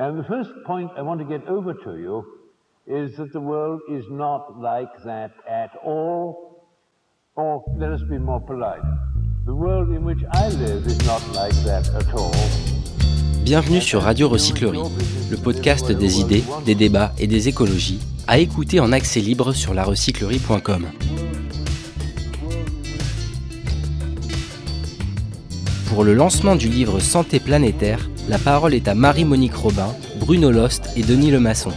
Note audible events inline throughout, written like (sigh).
And the first point I want to get over to you is that the world is not like that at all. Or let us be more polite. The world in which I live is not like that at all. Bienvenue sur Radio Recyclerie, le podcast des idées, des débats et des écologies, à écouter en accès libre sur larecyclerie.com. Pour le lancement du livre Santé planétaire, la parole est à Marie-Monique Robin, Bruno Lost et Denis Lemasson.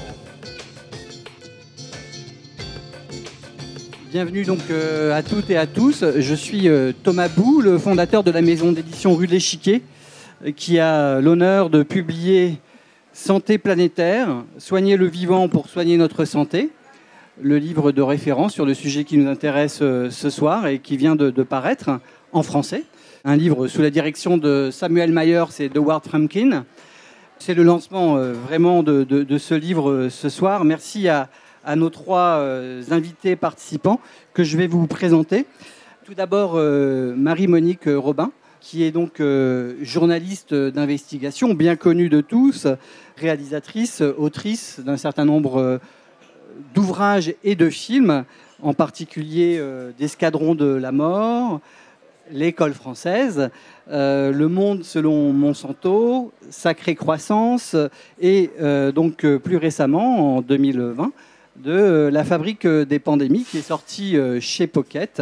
Bienvenue donc euh, à toutes et à tous. Je suis euh, Thomas Bou, le fondateur de la maison d'édition Rue de l'Échiquier, euh, qui a l'honneur de publier Santé planétaire, soigner le vivant pour soigner notre santé, le livre de référence sur le sujet qui nous intéresse ce soir et qui vient de, de paraître en français. Un livre sous la direction de Samuel Myers et de Ward Frumkin. C'est le lancement vraiment de, ce livre ce soir. Merci à, nos trois euh, invités participants que je vais vous présenter. Tout d'abord, euh, Marie-Monique Robin, qui est donc euh, journaliste d'investigation, bien connue de tous, réalisatrice, autrice d'un certain nombre d'ouvrages et de films, en particulier d'Escadron de la mort, L'école française, Le monde selon Monsanto, Sacrée croissance, et donc plus récemment, en 2020, de La fabrique des pandémies, qui est sorti euh, chez Pocket.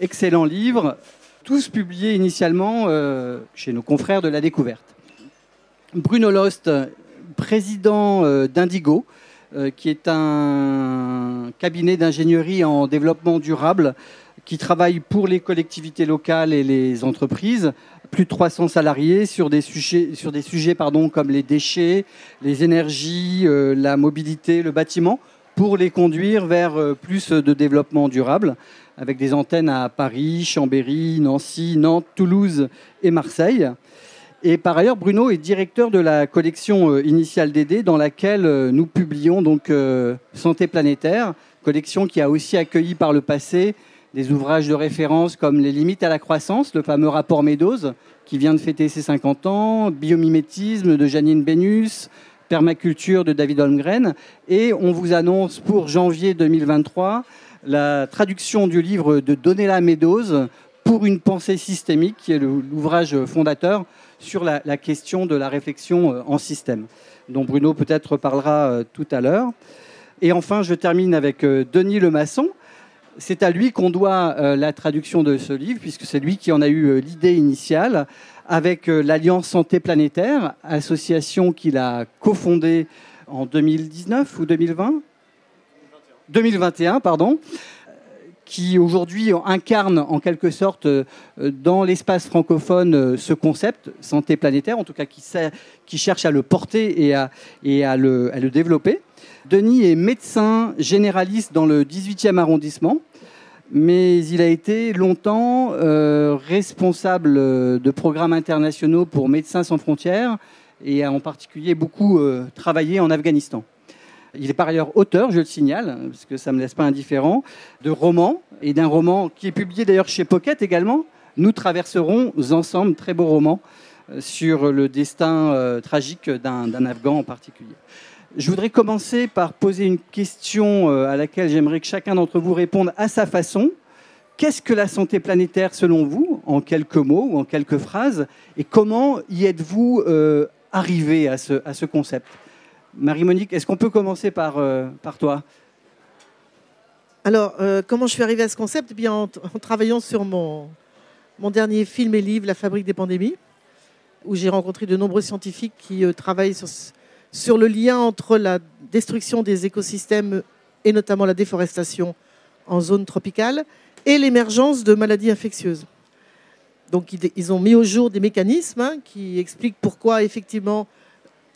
Excellent livre, tous publiés initialement euh, chez nos confrères de la découverte. Bruno Lost, président euh, d'Indigo, qui est un cabinet d'ingénierie en développement durable qui travaille pour les collectivités locales et les entreprises. Plus de 300 salariés sur des sujets, comme les déchets, les énergies, la mobilité, le bâtiment pour les conduire vers euh, plus de développement durable, avec des antennes à Paris, Chambéry, Nancy, Nantes, Toulouse et Marseille. Et par ailleurs, Bruno est directeur de la collection euh, initiale d'aider, dans laquelle euh, nous publions donc Santé planétaire, collection qui a aussi accueilli par le passé des ouvrages de référence comme Les limites à la croissance, le fameux rapport Meadows, qui vient de fêter ses 50 ans, Biomimétisme de Janine Bénus, permaculture de David Holmgren. Et on vous annonce pour janvier 2023 la traduction du livre de Donella Meadows pour une pensée systémique, qui est l'ouvrage fondateur sur la, question de la réflexion euh, en système, dont Bruno peut-être parlera euh, tout à l'heure. Et enfin, je termine avec euh, Denis Lemasson. C'est à lui qu'on doit la traduction de ce livre, puisque c'est lui qui en a eu l'idée initiale avec euh, l'Alliance Santé Planétaire, association qu'il a cofondée en 2019 ou 2020 2021, pardon, qui aujourd'hui incarne en quelque sorte euh, dans l'espace francophone euh, ce concept, santé planétaire, en tout cas qui, cherche à le porter et à le développer. Denis est médecin généraliste dans le 18e arrondissement mais il a été longtemps euh, responsable de programmes internationaux pour Médecins sans frontières et a en particulier beaucoup euh, travaillé en Afghanistan. Il est par ailleurs auteur, je le signale, parce que ça ne me laisse pas indifférent, de romans et d'un roman qui est publié d'ailleurs chez Pocket également. Nous traverserons ensemble, très beau roman, euh, sur le destin tragique d'un Afghan en particulier. Je voudrais commencer par poser une question euh, à laquelle j'aimerais que chacun d'entre vous réponde à sa façon. Qu'est-ce que la santé planétaire selon vous, en quelques mots ou en quelques phrases, et comment y êtes-vous euh, arrivé à ce, à ce concept? Marie-Monique, est-ce qu'on peut commencer par, euh, par toi? Alors, comment je suis arrivée à ce concept? Eh bien, en, en, travaillant sur mon, mon dernier film et livre, La fabrique des pandémies, où j'ai rencontré de nombreux scientifiques qui travaillent sur, sur le lien entre la destruction des écosystèmes et notamment la déforestation en zone tropicale et l'émergence de maladies infectieuses. Donc ils ont mis au jour des mécanismes hein, qui expliquent pourquoi effectivement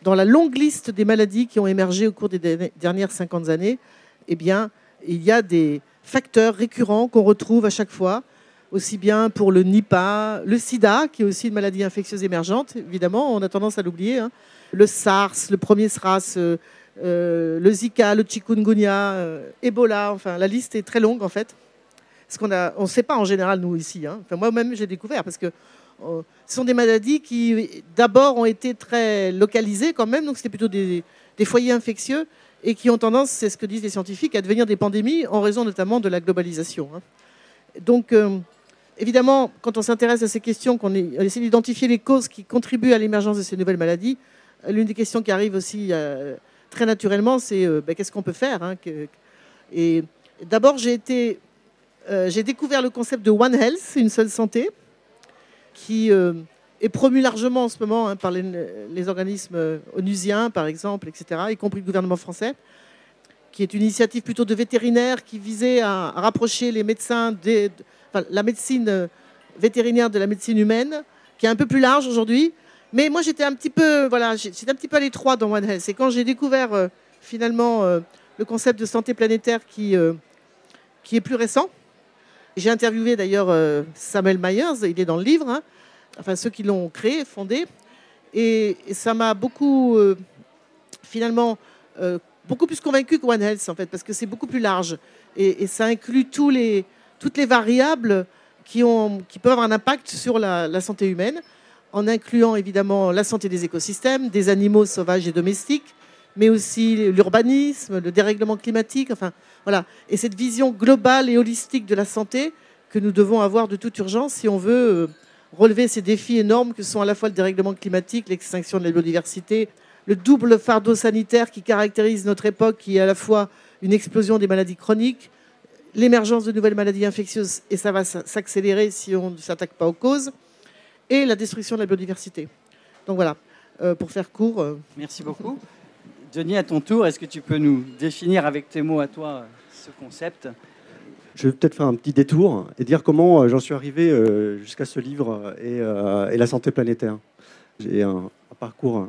dans la longue liste des maladies qui ont émergé au cours des dernières 50 années, eh bien, il y a des facteurs récurrents qu'on retrouve à chaque fois, aussi bien pour le Nipah, le sida, qui est aussi une maladie infectieuse émergente, évidemment, on a tendance à l'oublier, hein, le SARS, le premier SRAS, euh, euh, le Zika, le chikungunya, euh, Ebola, enfin la liste est très longue en fait. Ce qu'on on ne sait pas en général nous ici. Hein. Enfin, moi-même j'ai découvert parce que ce sont des maladies qui, d'abord, ont été très localisées quand même, donc c'était plutôt des, foyers infectieux, et qui ont tendance, c'est ce que disent les scientifiques, à devenir des pandémies en raison notamment de la globalisation. Hein. Donc, évidemment, quand on s'intéresse à ces questions, qu'on essaie d'identifier les causes qui contribuent à l'émergence de ces nouvelles maladies, l'une des questions qui arrive aussi euh, très naturellement, c'est ben, qu'est-ce qu'on peut faire hein, Et d'abord, j'ai été j'ai découvert le concept de One Health, une seule santé, qui euh, est promu largement en ce moment hein, par les, organismes onusiens, par exemple, etc., y compris le gouvernement français, qui est une initiative plutôt de vétérinaires qui visait à, rapprocher les médecins, des, la médecine vétérinaire de la médecine humaine, qui est un peu plus large aujourd'hui. Mais moi, j'étais un petit peu, voilà, j'étais un petit peu à l'étroit dans One Health. Et quand j'ai découvert euh, finalement euh, le concept de santé planétaire qui, qui est plus récent, j'ai interviewé d'ailleurs euh, Samuel Myers, il est dans le livre, hein. enfin ceux qui l'ont créé, fondé, et, ça m'a beaucoup, euh, finalement, euh, beaucoup plus convaincu que One Health en fait, parce que c'est beaucoup plus large et, ça inclut tous les, toutes les variables qui, ont, qui peuvent avoir un impact sur la santé humaine, en incluant évidemment la santé des écosystèmes, des animaux sauvages et domestiques, mais aussi l'urbanisme, le dérèglement climatique, enfin voilà. Et cette vision globale et holistique de la santé que nous devons avoir de toute urgence si on veut euh, relever ces défis énormes que sont à la fois le dérèglement climatique, l'extinction de la biodiversité, le double fardeau sanitaire qui caractérise notre époque, qui est à la fois une explosion des maladies chroniques, l'émergence de nouvelles maladies infectieuses, et ça va s'accélérer si on ne s'attaque pas aux causes, et la destruction de la biodiversité. Donc voilà, euh, pour faire court. Euh, Merci beaucoup. Denis, à ton tour, est-ce que tu peux nous définir avec tes mots à toi ce concept? Je vais peut-être faire un petit détour et dire comment euh, j'en suis arrivé euh, jusqu'à ce livre euh, et, la santé planétaire. J'ai un, parcours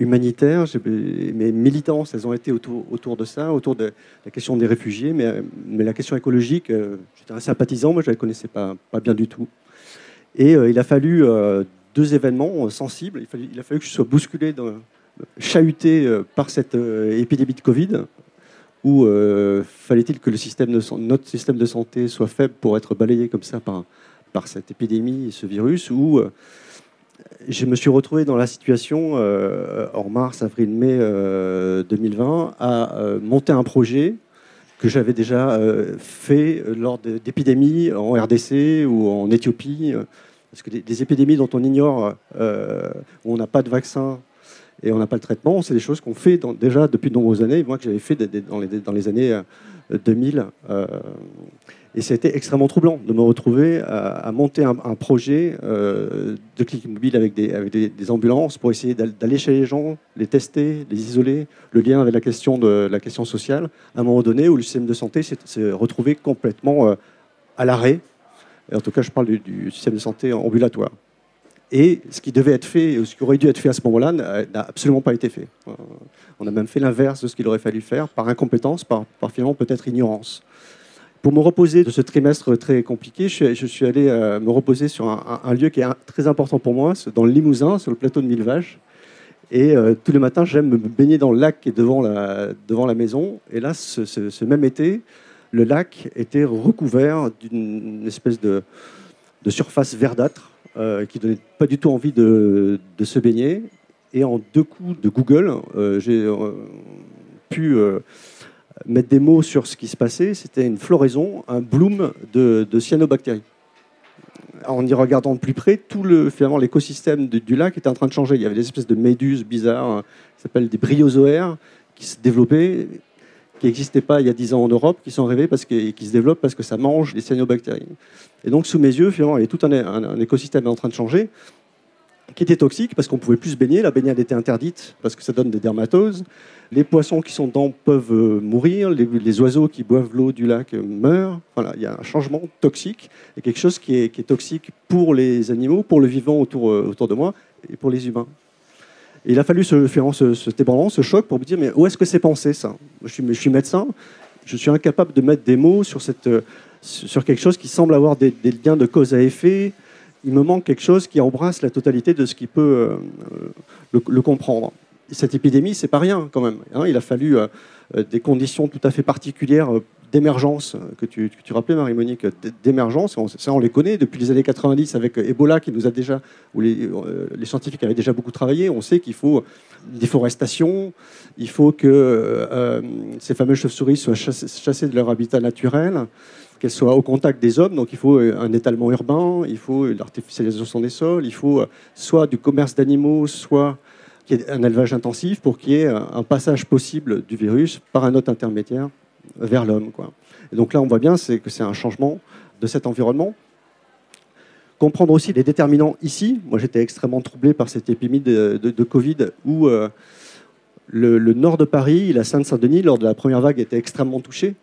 humanitaire, mes militances, elles ont été autour, autour, de ça, autour de la question des réfugiés, mais, mais la question écologique, j'étais un sympathisant, moi je ne la connaissais pas, pas bien du tout. Et il a fallu deux événements sensibles, il, a fallu que je sois bousculé chahuté euh, par cette euh, épidémie de Covid, euh, fallait-il que le système notre système de santé soit faible pour être balayé comme ça par, par cette épidémie, ce virus, où je me suis retrouvé dans la situation, en mars, avril, mai 2020, à monter un projet que j'avais déjà fait lors d'épidémies en RDC ou en Éthiopie, parce que des, épidémies dont on ignore, où on n'a pas de vaccin, et on n'a pas le traitement. C'est des choses qu'on fait déjà depuis de nombreuses années, moi que j'avais fait dans les, dans les années 2000. Euh, euh, et c'était extrêmement troublant de me retrouver à, monter un, projet euh, de clic mobile avec, des, ambulances pour essayer d'aller chez les gens, les tester, les isoler, le lien avec la question, sociale, à un moment donné où le système de santé s'est retrouvé complètement à l'arrêt. En tout cas, je parle du, du système de santé ambulatoire. Et ce qui devait être fait, ce qui aurait dû être fait à ce moment-là, n'a absolument pas été fait. Euh, on a même fait l'inverse de ce qu'il aurait fallu faire, par incompétence, par, finalement peut-être ignorance. Pour me reposer de ce trimestre très compliqué, je suis, allé euh, me reposer sur un, lieu qui est très important pour moi, dans le Limousin, sur le plateau de Millevaches. Et euh, tous les matins, j'aime me baigner dans le lac qui est devant la, maison. Et là, ce, même été, le lac était recouvert d'une espèce de, surface verdâtre euh, qui donnait pas du tout envie de, se baigner. Et en deux coups de Google, euh, j'ai pu mettre des mots sur ce qui se passait. C'était une floraison, un bloom de, cyanobactéries. En y regardant de plus près, tout le, finalement l'écosystème du lac était en train de changer. Il y avait des espèces de méduses bizarres, hein, qui s'appellent des bryozoaires, qui se développaient qui n'existaient pas il y a 10 ans en Europe, qui sont arrivés parce que, qui se développent parce que ça mange les cyanobactéries. Et donc, sous mes yeux, finalement, il y a tout un, un, écosystème en train de changer, qui était toxique parce qu'on pouvait plus se baigner. La baignade était interdite parce que ça donne des dermatoses. Les poissons qui sont dedans peuvent euh, mourir. Les, oiseaux qui boivent l'eau du lac euh, meurent. Voilà, il y a un changement toxique et quelque chose qui est, toxique pour les animaux, pour le vivant autour, euh, autour de moi et pour les humains il a fallu se faire ce, ce ce choc, pour me dire mais où est-ce que c'est pensé ça? Je suis, je suis, médecin, je suis incapable de mettre des mots sur, cette, sur quelque chose qui semble avoir des, liens de cause à effet. Il me manque quelque chose qui embrasse la totalité de ce qui peut euh, le, comprendre. cette épidémie, c'est pas rien quand même. Hein. il a fallu euh, des conditions tout à fait particulières, euh, d'émergence que tu, rappelais, Marie-Monique, d'émergence. Ça, on les connaît depuis les années 90 avec Ebola, qui nous a déjà, où les, scientifiques avaient déjà beaucoup travaillé. On sait qu'il faut déforestation, il faut que ces fameuses chauves-souris soient chassées de leur habitat naturel qu'elles soient au contact des hommes. Donc il faut un étalement urbain, il faut l'artificialisation des sols, il faut soit du commerce d'animaux, soit qu'il y ait un élevage intensif pour qu'il y ait un passage possible du virus par un autre intermédiaire vers l'homme. Donc là, on voit bien que c'est un changement de cet environnement. Comprendre aussi les déterminants ici. Moi, j'étais extrêmement troublé par cette épidémie de, Covid où euh, le, nord de Paris, la Seine-Saint-Denis, lors de la première vague, était extrêmement touché.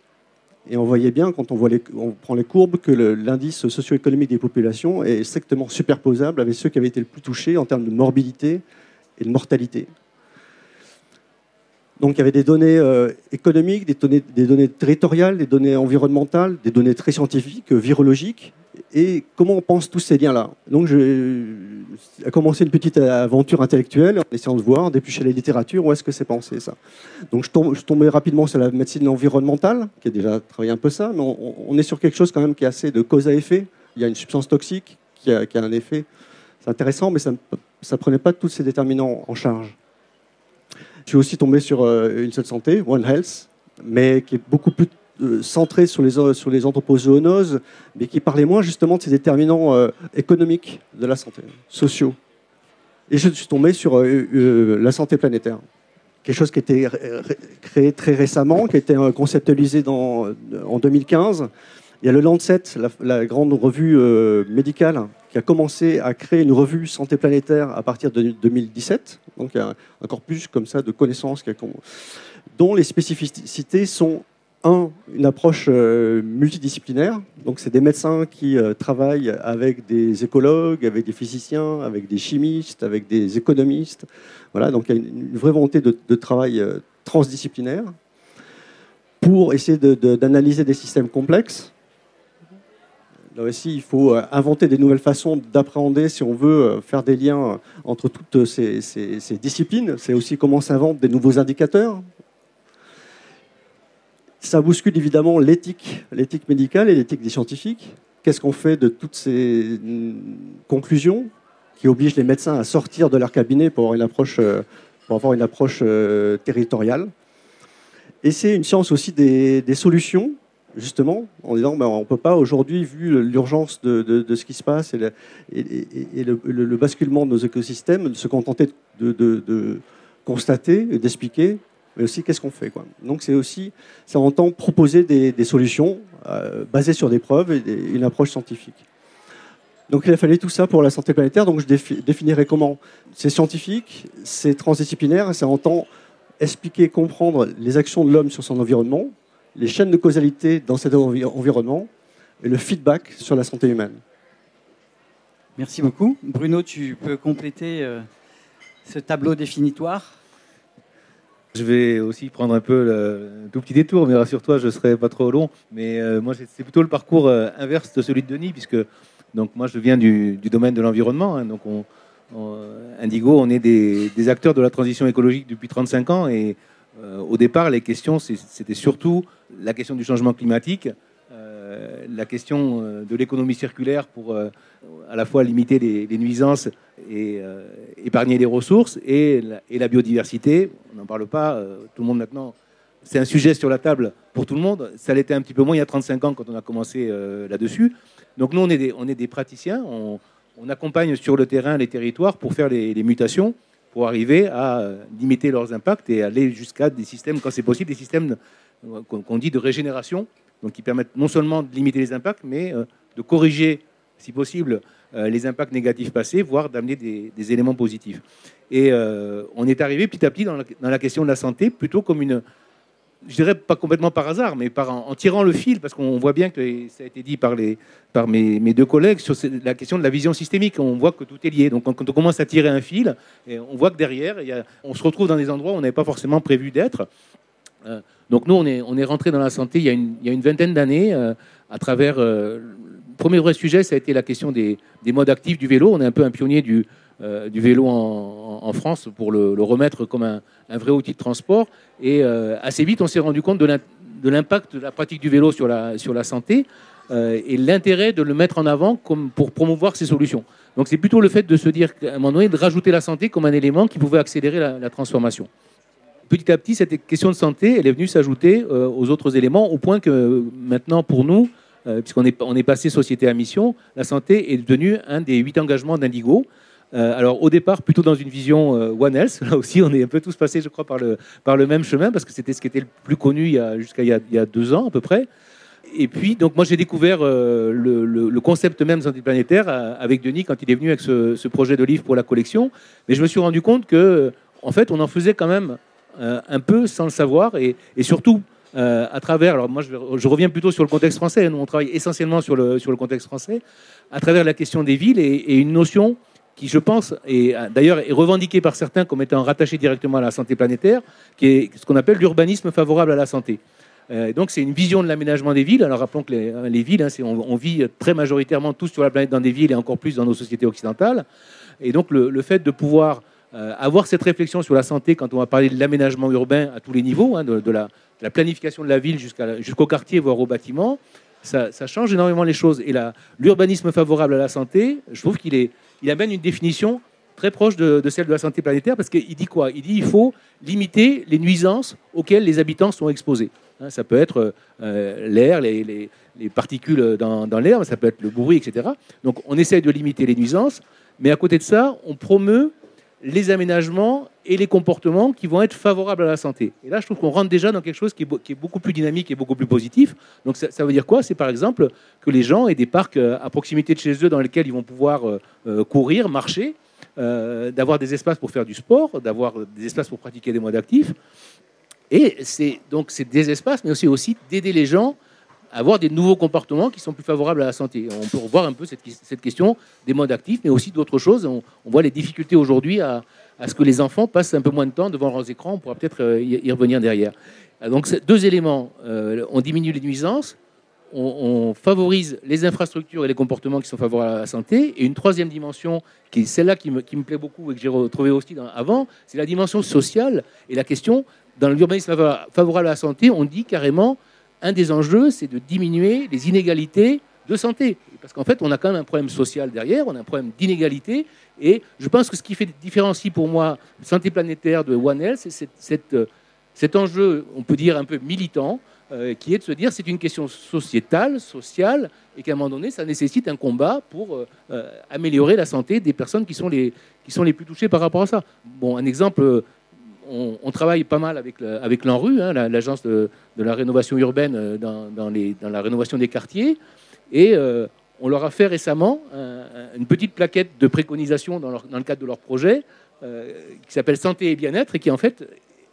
Et on voyait bien, quand on, voit on prend les courbes, que l'indice socio-économique des populations est strictement superposable avec ceux qui avaient été le plus touchés en termes de morbidité, et de mortalité. Donc il y avait des données euh, économiques, des données, territoriales, des données environnementales, des données très scientifiques, virologiques. Et comment on pense tous ces liens-là? Donc j'ai commencé une petite aventure intellectuelle en essayant de voir, d'éplucher la littérature, où est-ce que c'est pensé ça? Donc je, tombais rapidement sur la médecine environnementale, qui a déjà travaillé un peu ça, mais on, est sur quelque chose quand même qui est assez de cause à effet. Il y a une substance toxique qui a, qui a un effet. C'est intéressant, mais ça ne prenait pas tous ces déterminants en charge. Je suis aussi tombé sur euh, une seule santé, One Health, mais qui est beaucoup plus centré sur les, sur les anthropozoonoses, mais qui parlait moins justement de ces déterminants euh, économiques de la santé, sociaux. Et je suis tombé sur la santé planétaire, quelque chose qui a été créé très récemment, qui a été conceptualisé dans, en 2015. Il y a le Lancet, la, la grande revue médicale, qui a commencé à créer une revue santé planétaire à partir de 2017. Donc il y a un corpus comme ça de connaissances dont les spécificités sont un, une approche euh, multidisciplinaire. Donc, c'est des médecins qui euh, travaillent avec des écologues, avec des physiciens, avec des chimistes, avec des économistes. Voilà, donc il y a une, vraie volonté de, travail euh, transdisciplinaire pour essayer d'analyser des systèmes complexes Là aussi, il faut inventer des nouvelles façons d'appréhender si on veut faire des liens entre toutes ces, disciplines. C'est aussi comment s'inventent des nouveaux indicateurs. Ça bouscule évidemment l'éthique, l'éthique médicale et l'éthique des scientifiques. Qu'est-ce qu'on fait de toutes ces mm, conclusions qui obligent les médecins à sortir de leur cabinet pour avoir une approche, euh, pour avoir une approche territoriale? Et c'est une science aussi des, solutions justement, en disant ben, on ne peut pas aujourd'hui, vu l'urgence de, ce qui se passe et, le, basculement de nos écosystèmes, se contenter de, constater et d'expliquer, mais aussi qu'est-ce qu'on fait. Quoi? Donc c'est aussi, ça entend proposer des, solutions euh, basées sur des preuves et une approche scientifique. Donc il a fallu tout ça pour la santé planétaire. Donc je définirais comment? C'est scientifique, c'est transdisciplinaire, ça entend expliquer, comprendre les actions de l'homme sur son environnement, les chaînes de causalité dans cet environnement et le feedback sur la santé humaine. Merci beaucoup. Bruno, tu peux compléter euh, ce tableau définitoire? Je vais aussi prendre un peu le tout petit détour, mais rassure-toi, je ne serai pas trop long. Mais euh, moi, c'est plutôt le parcours euh, inverse de celui de Denis, puisque donc, moi, je viens du, domaine de l'environnement. Hein. donc, on, Indigo, on est des, acteurs de la transition écologique depuis 35 ans. Et euh, au départ, les questions, c'était surtout la question du changement climatique, euh, la question euh, de l'économie circulaire pour à la fois limiter les, nuisances et épargner les ressources, et la, biodiversité. On n'en parle pas, tout le monde maintenant. C'est un sujet sur la table pour tout le monde. Ça l'était un petit peu moins il y a 35 ans quand on a commencé là-dessus. Donc nous, on est des, on est des praticiens, on, accompagne sur le terrain les territoires pour faire les mutations pour arriver à limiter leurs impacts et aller jusqu'à des systèmes, quand c'est possible, des systèmes qu'on dit de régénération, donc qui permettent non seulement de limiter les impacts, mais euh, de corriger, si possible, euh, les impacts négatifs passés, voire d'amener des, éléments positifs. Et euh, on est arrivé petit à petit dans la, question de la santé, plutôt comme une, je dirais pas complètement par hasard, mais par, en, tirant le fil, parce qu'on voit bien que ça a été dit par, les, par mes, deux collègues sur la question de la vision systémique. On voit que tout est lié. Donc quand on commence à tirer un fil, et on voit que derrière, on se retrouve dans des endroits où on n'avait pas forcément prévu d'être. Euh, donc nous, on est, on rentré dans la santé il y a une, vingtaine d'années euh, à travers... Euh, le premier vrai sujet, ça a été la question des, des modes actifs du vélo. On est un peu un pionnier du, vélo en, France pour le, remettre comme un, vrai outil de transport. Et assez vite, on s'est rendu compte de l'impact de la pratique du vélo sur la, sur la santé et l'intérêt de le mettre en avant comme pour promouvoir ces solutions. Donc c'est plutôt le fait de se dire qu'à un moment donné, de rajouter la santé comme un élément qui pouvait accélérer la, transformation. Petit à petit, cette question de santé, elle est venue s'ajouter aux autres éléments, au point que maintenant, pour nous, puisqu'on est, on est passé société à mission, la santé est devenue un des huit engagements d'Indigo. Euh, alors au départ, plutôt dans une vision euh, One Health. (laughs) Là aussi, on est un peu tous passés, je crois, par le, par le même chemin, parce que c'était ce qui était le plus connu jusqu'à il, y a deux ans à peu près. Et puis, donc moi, j'ai découvert euh, le, concept même de santé planétaire avec Denis quand il est venu avec ce, projet de livre pour la collection. Mais je me suis rendu compte que, en fait, on en faisait quand même un peu sans le savoir, et, surtout à travers, alors moi je, reviens plutôt sur le contexte français, nous on travaille essentiellement sur le, contexte français, à travers la question des villes et, et une notion qui, je pense, est d'ailleurs est revendiqué par certains comme étant rattaché directement à la santé planétaire, qui est ce qu'on appelle l'urbanisme favorable à la santé. Euh, donc c'est une vision de l'aménagement des villes. Alors rappelons que les, villes, hein, on, vit très majoritairement tous sur la planète dans des villes et encore plus dans nos sociétés occidentales. Et donc le, fait de pouvoir euh, avoir cette réflexion sur la santé quand on va parler de l'aménagement urbain à tous les niveaux, hein, de, la, planification de la ville jusqu'au quartier, voire au bâtiment, ça, change énormément les choses. Et l'urbanisme favorable à la santé, je trouve qu'il amène une définition très proche de, celle de la santé planétaire, parce qu'il dit quoi? Il dit qu'il faut limiter les nuisances auxquelles les habitants sont exposés. Hein, ça peut être euh, l'air, les, particules dans, dans l'air, ça peut être le bruit, etc. Donc on essaye de limiter les nuisances, mais à côté de ça, on promeut les aménagements et les comportements qui vont être favorables à la santé. Et là, je trouve qu'on rentre déjà dans quelque chose qui est, beaucoup plus dynamique et beaucoup plus positif. Donc ça, veut dire quoi? C'est par exemple que les gens aient des parcs euh, à proximité de chez eux dans lesquels ils vont pouvoir euh, euh, courir, marcher, d'avoir des espaces pour faire du sport, d'avoir des espaces pour pratiquer des modes actifs. Et c'est donc des espaces, mais aussi aussi d'aider les gens avoir des nouveaux comportements qui sont plus favorables à la santé. On peut revoir un peu cette, question des modes actifs, mais aussi d'autres choses. On, voit les difficultés aujourd'hui à, ce que les enfants passent un peu moins de temps devant leurs écrans. On pourra peut-être euh, y, revenir derrière. Euh, donc, deux éléments. Euh, on diminue les nuisances, on, favorise les infrastructures et les comportements qui sont favorables à la santé. Et une troisième dimension, qui est celle-là qui me, plaît beaucoup et que j'ai retrouvé aussi avant, c'est la dimension sociale et la question, dans l'urbanisme favorable à la santé, on dit carrément un des enjeux, c'est de diminuer les inégalités de santé. Parce qu'en fait, on a quand même un problème social derrière, on a un problème d'inégalité. Et je pense que ce qui fait différencie pour moi santé planétaire de One Health, c'est euh, cet enjeu, on peut dire un peu militant, euh, qui est de se dire c'est une question sociétale, sociale, et qu'à un moment donné, ça nécessite un combat pour euh, améliorer la santé des personnes qui sont, les, qui sont les plus touchées par rapport à ça. Bon, un exemple on, travaille pas mal avec, l'ANRU, hein, l'agence de, la rénovation urbaine euh, dans, la rénovation des quartiers. Et euh, on leur a fait récemment une petite plaquette de préconisation dans, le cadre de leur projet euh, qui s'appelle Santé et bien-être et qui en fait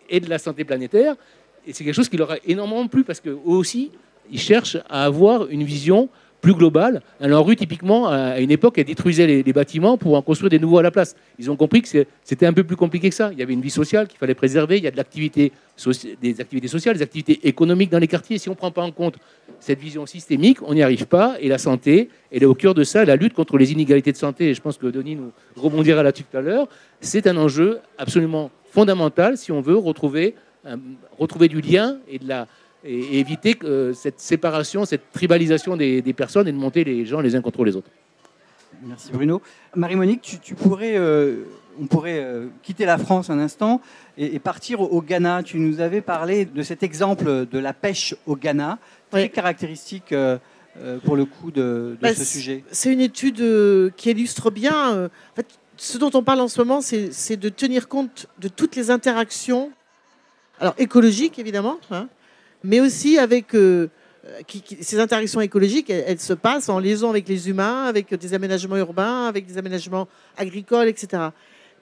est de la santé planétaire. Et c'est quelque chose qui leur a énormément plu parce qu'eux aussi, ils cherchent à avoir une vision plus globale. Alors, rue, typiquement, à une époque, elle détruisait les, bâtiments pour en construire des nouveaux à la place. Ils ont compris que c'était un peu plus compliqué que ça. Il y avait une vie sociale qu'il fallait préserver. Il y a de l'activité, des activités sociales, des activités économiques dans les quartiers. Si on ne prend pas en compte cette vision systémique, on n'y arrive pas. Et la santé, elle est au cœur de ça. La lutte contre les inégalités de santé, et je pense que Denis nous rebondira là-dessus tout à l'heure, c'est un enjeu absolument fondamental si on veut retrouver, retrouver du lien et de la et, éviter que cette séparation, cette tribalisation des, personnes et de monter les gens les uns contre les autres. Merci Bruno. Marie-Monique, tu, pourrais, euh, on pourrait euh, quitter la France un instant et, partir au, Ghana. Tu nous avais parlé de cet exemple de la pêche au Ghana, très caractéristique euh, pour le coup de, bah, ce sujet. C'est une étude qui illustre bien. en fait, ce dont on parle en ce moment, c'est de tenir compte de toutes les interactions, alors écologiques évidemment, hein, mais aussi avec euh, ces interactions écologiques, elles, se passent en liaison avec les humains, avec des aménagements urbains, avec des aménagements agricoles, etc.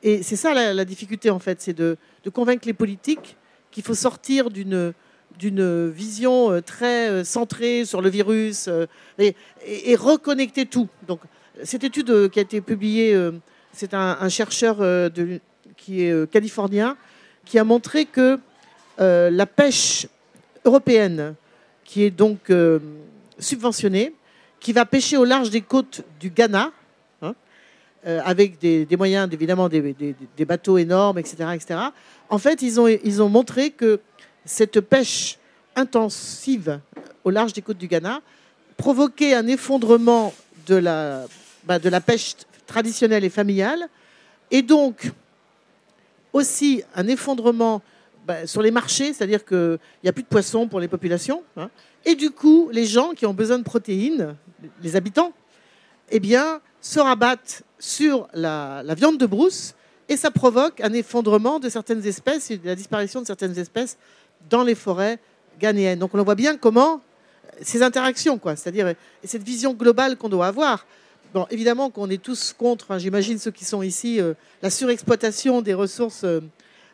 Et c'est ça la, difficulté, en fait, c'est de, convaincre les politiques qu'il faut sortir d'une vision euh, très euh, centrée sur le virus et, reconnecter tout. Donc, cette étude qui a été publiée, c'est un, chercheur qui est californien qui a montré que la pêche européenne qui est donc euh, subventionnée, qui va pêcher au large des côtes du Ghana, hein, euh, avec des, moyens, évidemment, des, bateaux énormes, etc., etc. En fait, ils ont, ils ont montré que cette pêche intensive au large des côtes du Ghana, provoquer un effondrement de la, bah, de la pêche traditionnelle et familiale, et donc aussi un effondrement bah, sur les marchés, c'est-à-dire qu'il n'y a plus de poissons pour les populations, hein. et du coup, les gens qui ont besoin de protéines, les habitants, eh bien, se rabattent sur la, viande de brousse, et ça provoque un effondrement de certaines espèces et la disparition de certaines espèces dans les forêts ghanéennes. Donc on voit bien comment ces interactions, quoi, c'est-à-dire cette vision globale qu'on doit avoir. Bon, évidemment qu'on est tous contre, hein, j'imagine ceux qui sont ici, euh, la surexploitation des ressources euh,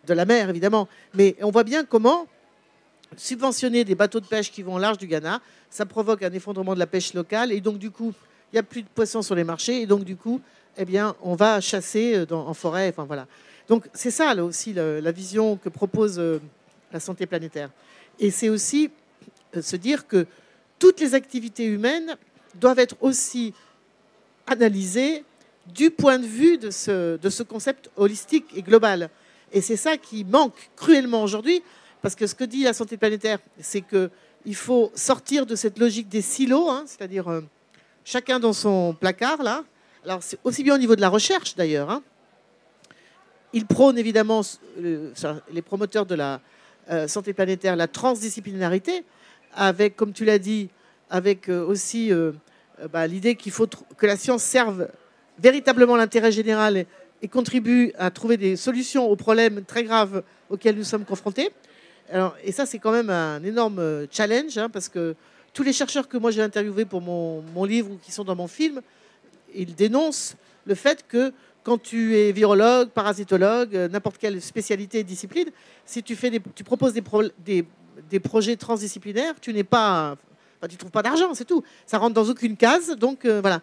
de la mer, évidemment. Mais on voit bien comment subventionner des bateaux de pêche qui vont au large du Ghana, ça provoque un effondrement de la pêche locale. Et donc, du coup, il n'y a plus de poissons sur les marchés. Et donc, du coup, eh bien, on va chasser euh, en forêt. Enfin, voilà. Donc, c'est ça, là aussi, la, vision que propose la santé planétaire. Et c'est aussi se dire que toutes les activités humaines doivent être aussi analysées du point de vue de ce, de ce concept holistique et global. Et c'est ça qui manque cruellement aujourd'hui, parce que ce que dit la santé planétaire, c'est qu'il faut sortir de cette logique des silos, hein, c'est-à-dire euh, chacun dans son placard, là. Alors, c'est aussi bien au niveau de la recherche, d'ailleurs. Hein. Ils prônent évidemment, les promoteurs de la euh, santé planétaire, la transdisciplinarité, avec, comme tu l'as dit, avec euh, aussi bah, l'idée qu'il faut que la science serve véritablement l'intérêt général et, contribue à trouver des solutions aux problèmes très graves auxquels nous sommes confrontés. Alors, et ça, c'est quand même un énorme challenge, hein, parce que tous les chercheurs que moi j'ai interviewés pour mon, mon, livre ou qui sont dans mon film, ils dénoncent le fait que quand tu es virologue, parasitologue, n'importe quelle spécialité et discipline, si tu, fais des, tu proposes des, des, des projets transdisciplinaires, tu n'es pas, enfin, tu trouves pas d'argent, c'est tout. Ça rentre dans aucune case, donc euh, voilà.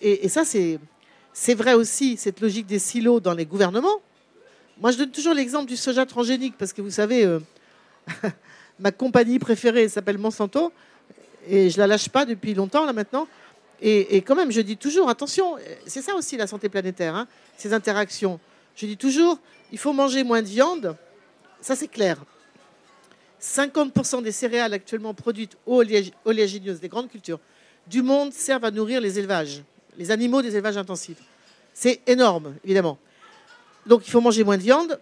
Et, ça, c'est c'est vrai aussi cette logique des silos dans les gouvernements. Moi, je donne toujours l'exemple du soja transgénique parce que vous savez, euh, (laughs) ma compagnie préférée s'appelle Monsanto et je la lâche pas depuis longtemps là maintenant. Et, quand même, je dis toujours attention. C'est ça aussi la santé planétaire, hein, ces interactions. Je dis toujours, il faut manger moins de viande. Ça, c'est clair. 50% des céréales actuellement produites oléagineuses des grandes cultures du monde servent à nourrir les élevages, les animaux des élevages intensifs. C'est énorme, évidemment. Donc il faut manger moins de viande.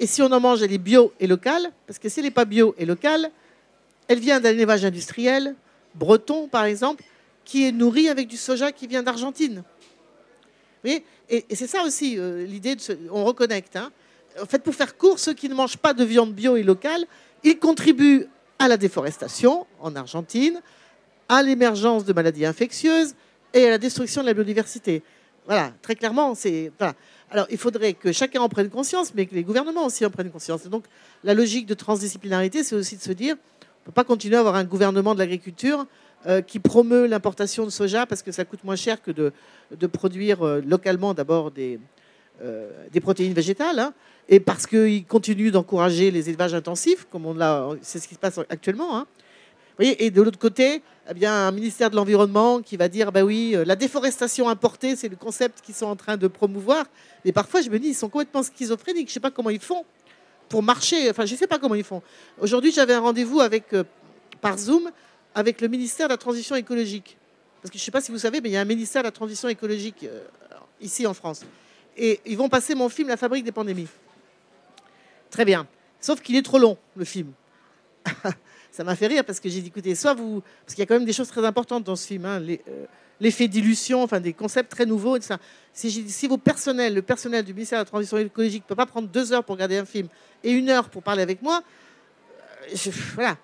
Et si on en mange, elle est bio et locale, parce que si elle n'est pas bio et locale, elle vient d'un élevage industriel, breton par exemple, qui est nourri avec du soja qui vient d'Argentine. Et, et c'est ça aussi euh, l'idée, de on reconnecte. Hein en fait, pour faire court, ceux qui ne mangent pas de viande bio et locale, ils contribuent à la déforestation en Argentine, à l'émergence de maladies infectieuses et à la destruction de la biodiversité. Voilà, très clairement, c'est. Alors, il faudrait que chacun en prenne conscience, mais que les gouvernements aussi en prennent conscience. Et donc, la logique de transdisciplinarité, c'est aussi de se dire on ne peut pas continuer à avoir un gouvernement de l'agriculture euh, qui promeut l'importation de soja parce que ça coûte moins cher que de, produire euh, localement d'abord des, euh, protéines végétales. Hein et parce qu'il continue d'encourager les élevages intensifs, comme on l'a, c'est ce qui se passe actuellement. Hein. Et de l'autre côté, eh bien, un ministère de l'Environnement qui va dire, bah oui, euh, la déforestation importée, c'est le concept qu'ils sont en train de promouvoir. Et parfois, je me dis, ils sont complètement schizophréniques. Je ne sais pas comment ils font pour marcher. Enfin, je ne sais pas comment ils font. Aujourd'hui, j'avais un rendez-vous avec, euh, par Zoom avec le ministère de la Transition écologique. Parce que je ne sais pas si vous savez, mais il y a un ministère de la Transition écologique euh, ici en France. Et ils vont passer mon film La fabrique des pandémies. Très bien. Sauf qu'il est trop long, le film. (laughs) ça m'a fait rire parce que j'ai dit, écoutez, soit vous... Parce qu'il y a quand même des choses très importantes dans ce film. Hein, euh, l'effet d'illusion, enfin des concepts très nouveaux. Et ça. Si, si vos personnels, le personnel du ministère de la Transition écologique ne peut pas prendre deux heures pour regarder un film et une heure pour parler avec moi, euh, voilà.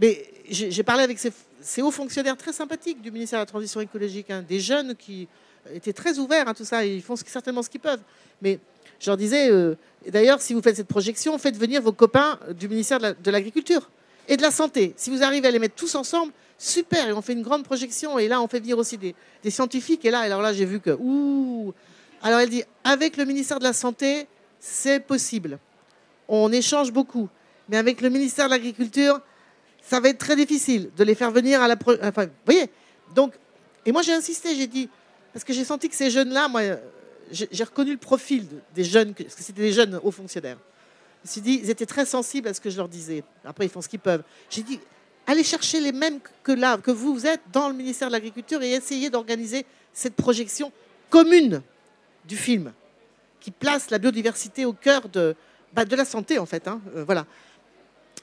Mais j'ai parlé avec ces, hauts fonctionnaires très sympathiques du ministère de la Transition écologique, hein, des jeunes qui étaient très ouverts à tout ça, et ils font certainement ce qu'ils peuvent. Mais je leur disais, euh, d'ailleurs, si vous faites cette projection, faites venir vos copains du ministère de l'Agriculture et de la Santé. Si vous arrivez à les mettre tous ensemble, super, et on fait une grande projection, et là, on fait venir aussi des, scientifiques, et là, alors là, j'ai vu que, ouh Alors elle dit, avec le ministère de la Santé, c'est possible. On échange beaucoup. Mais avec le ministère de l'Agriculture, ça va être très difficile de les faire venir à la... Enfin, vous voyez Donc, et moi, j'ai insisté, j'ai dit, parce que j'ai senti que ces jeunes-là, moi, j'ai reconnu le profil des jeunes, parce que c'était des jeunes hauts fonctionnaires. Me suis dit, ils étaient très sensibles à ce que je leur disais. Après, ils font ce qu'ils peuvent. J'ai dit, allez chercher les mêmes que là, que vous, vous êtes dans le ministère de l'Agriculture et essayez d'organiser cette projection commune du film qui place la biodiversité au cœur de, bah, de la santé, en fait. Hein. Euh, voilà.